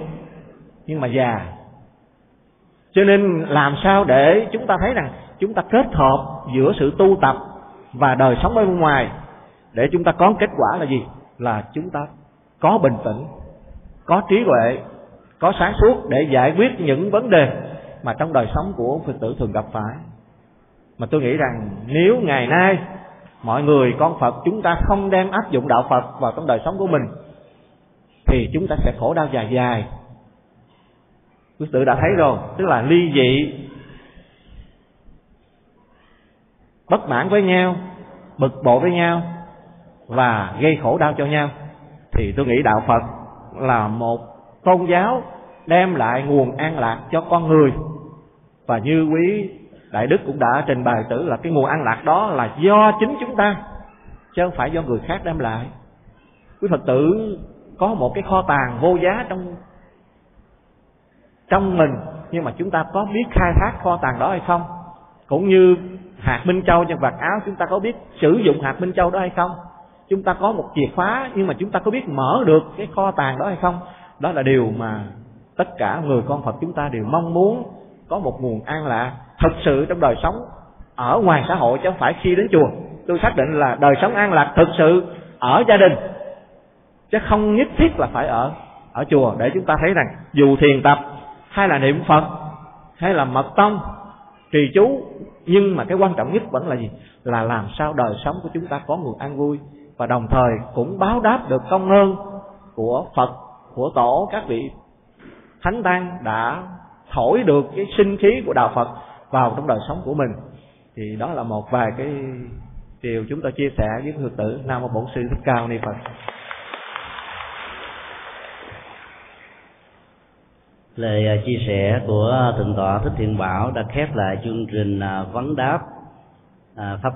nhưng mà già. Cho nên làm sao để chúng ta thấy rằng chúng ta kết hợp giữa sự tu tập và đời sống bên ngoài để chúng ta có kết quả là gì? Là chúng ta có bình tĩnh, có trí huệ có sáng suốt để giải quyết những vấn đề mà trong đời sống của phật tử thường gặp phải. Mà tôi nghĩ rằng nếu ngày nay mọi người con phật, chúng ta không đem áp dụng đạo phật vào trong đời sống của mình, thì chúng ta sẽ khổ đau dài dài. Quý tử đã thấy rồi, tức là ly dị, bất mãn với nhau, bực bội với nhau và gây khổ đau cho nhau. Thì tôi nghĩ đạo phật là một tôn giáo đem lại nguồn an lạc cho con người. Và như quý đại đức cũng đã trình bày tử là cái nguồn an lạc đó là do chính chúng ta, chứ không phải do người khác đem lại. Quý phật tử có một cái kho tàng vô giá trong trong mình, nhưng mà chúng ta có biết khai thác kho tàng đó hay không? Cũng như hạt minh châu nhân vạt áo, chúng ta có biết sử dụng hạt minh châu đó hay không? Chúng ta có một chìa khóa, nhưng mà chúng ta có biết mở được cái kho tàng đó hay không? Đó là điều mà tất cả người con phật chúng ta đều mong muốn có một nguồn an lạc thực sự trong đời sống, ở ngoài xã hội chứ không phải khi đến chùa, tôi xác định là đời sống an lạc thực sự ở gia đình, chứ không nhất thiết là phải ở ở chùa. Để chúng ta thấy rằng, dù thiền tập, hay là niệm phật, hay là mật tông, trì chú, nhưng mà cái quan trọng nhất vẫn là gì? Là làm sao đời sống của chúng ta có nguồn an vui, và đồng thời cũng báo đáp được công ơn của phật, của tổ các vị thánh tăng đã thổi được cái sinh khí của đạo phật vào trong đời sống của mình. Thì đó là một vài cái điều chúng ta chia sẻ với phật tử nam mô bổn sư thích cao ni phật. Lời à, chia sẻ của thượng tọa thích thiện bảo đã khép lại chương trình à, vấn đáp à, pháp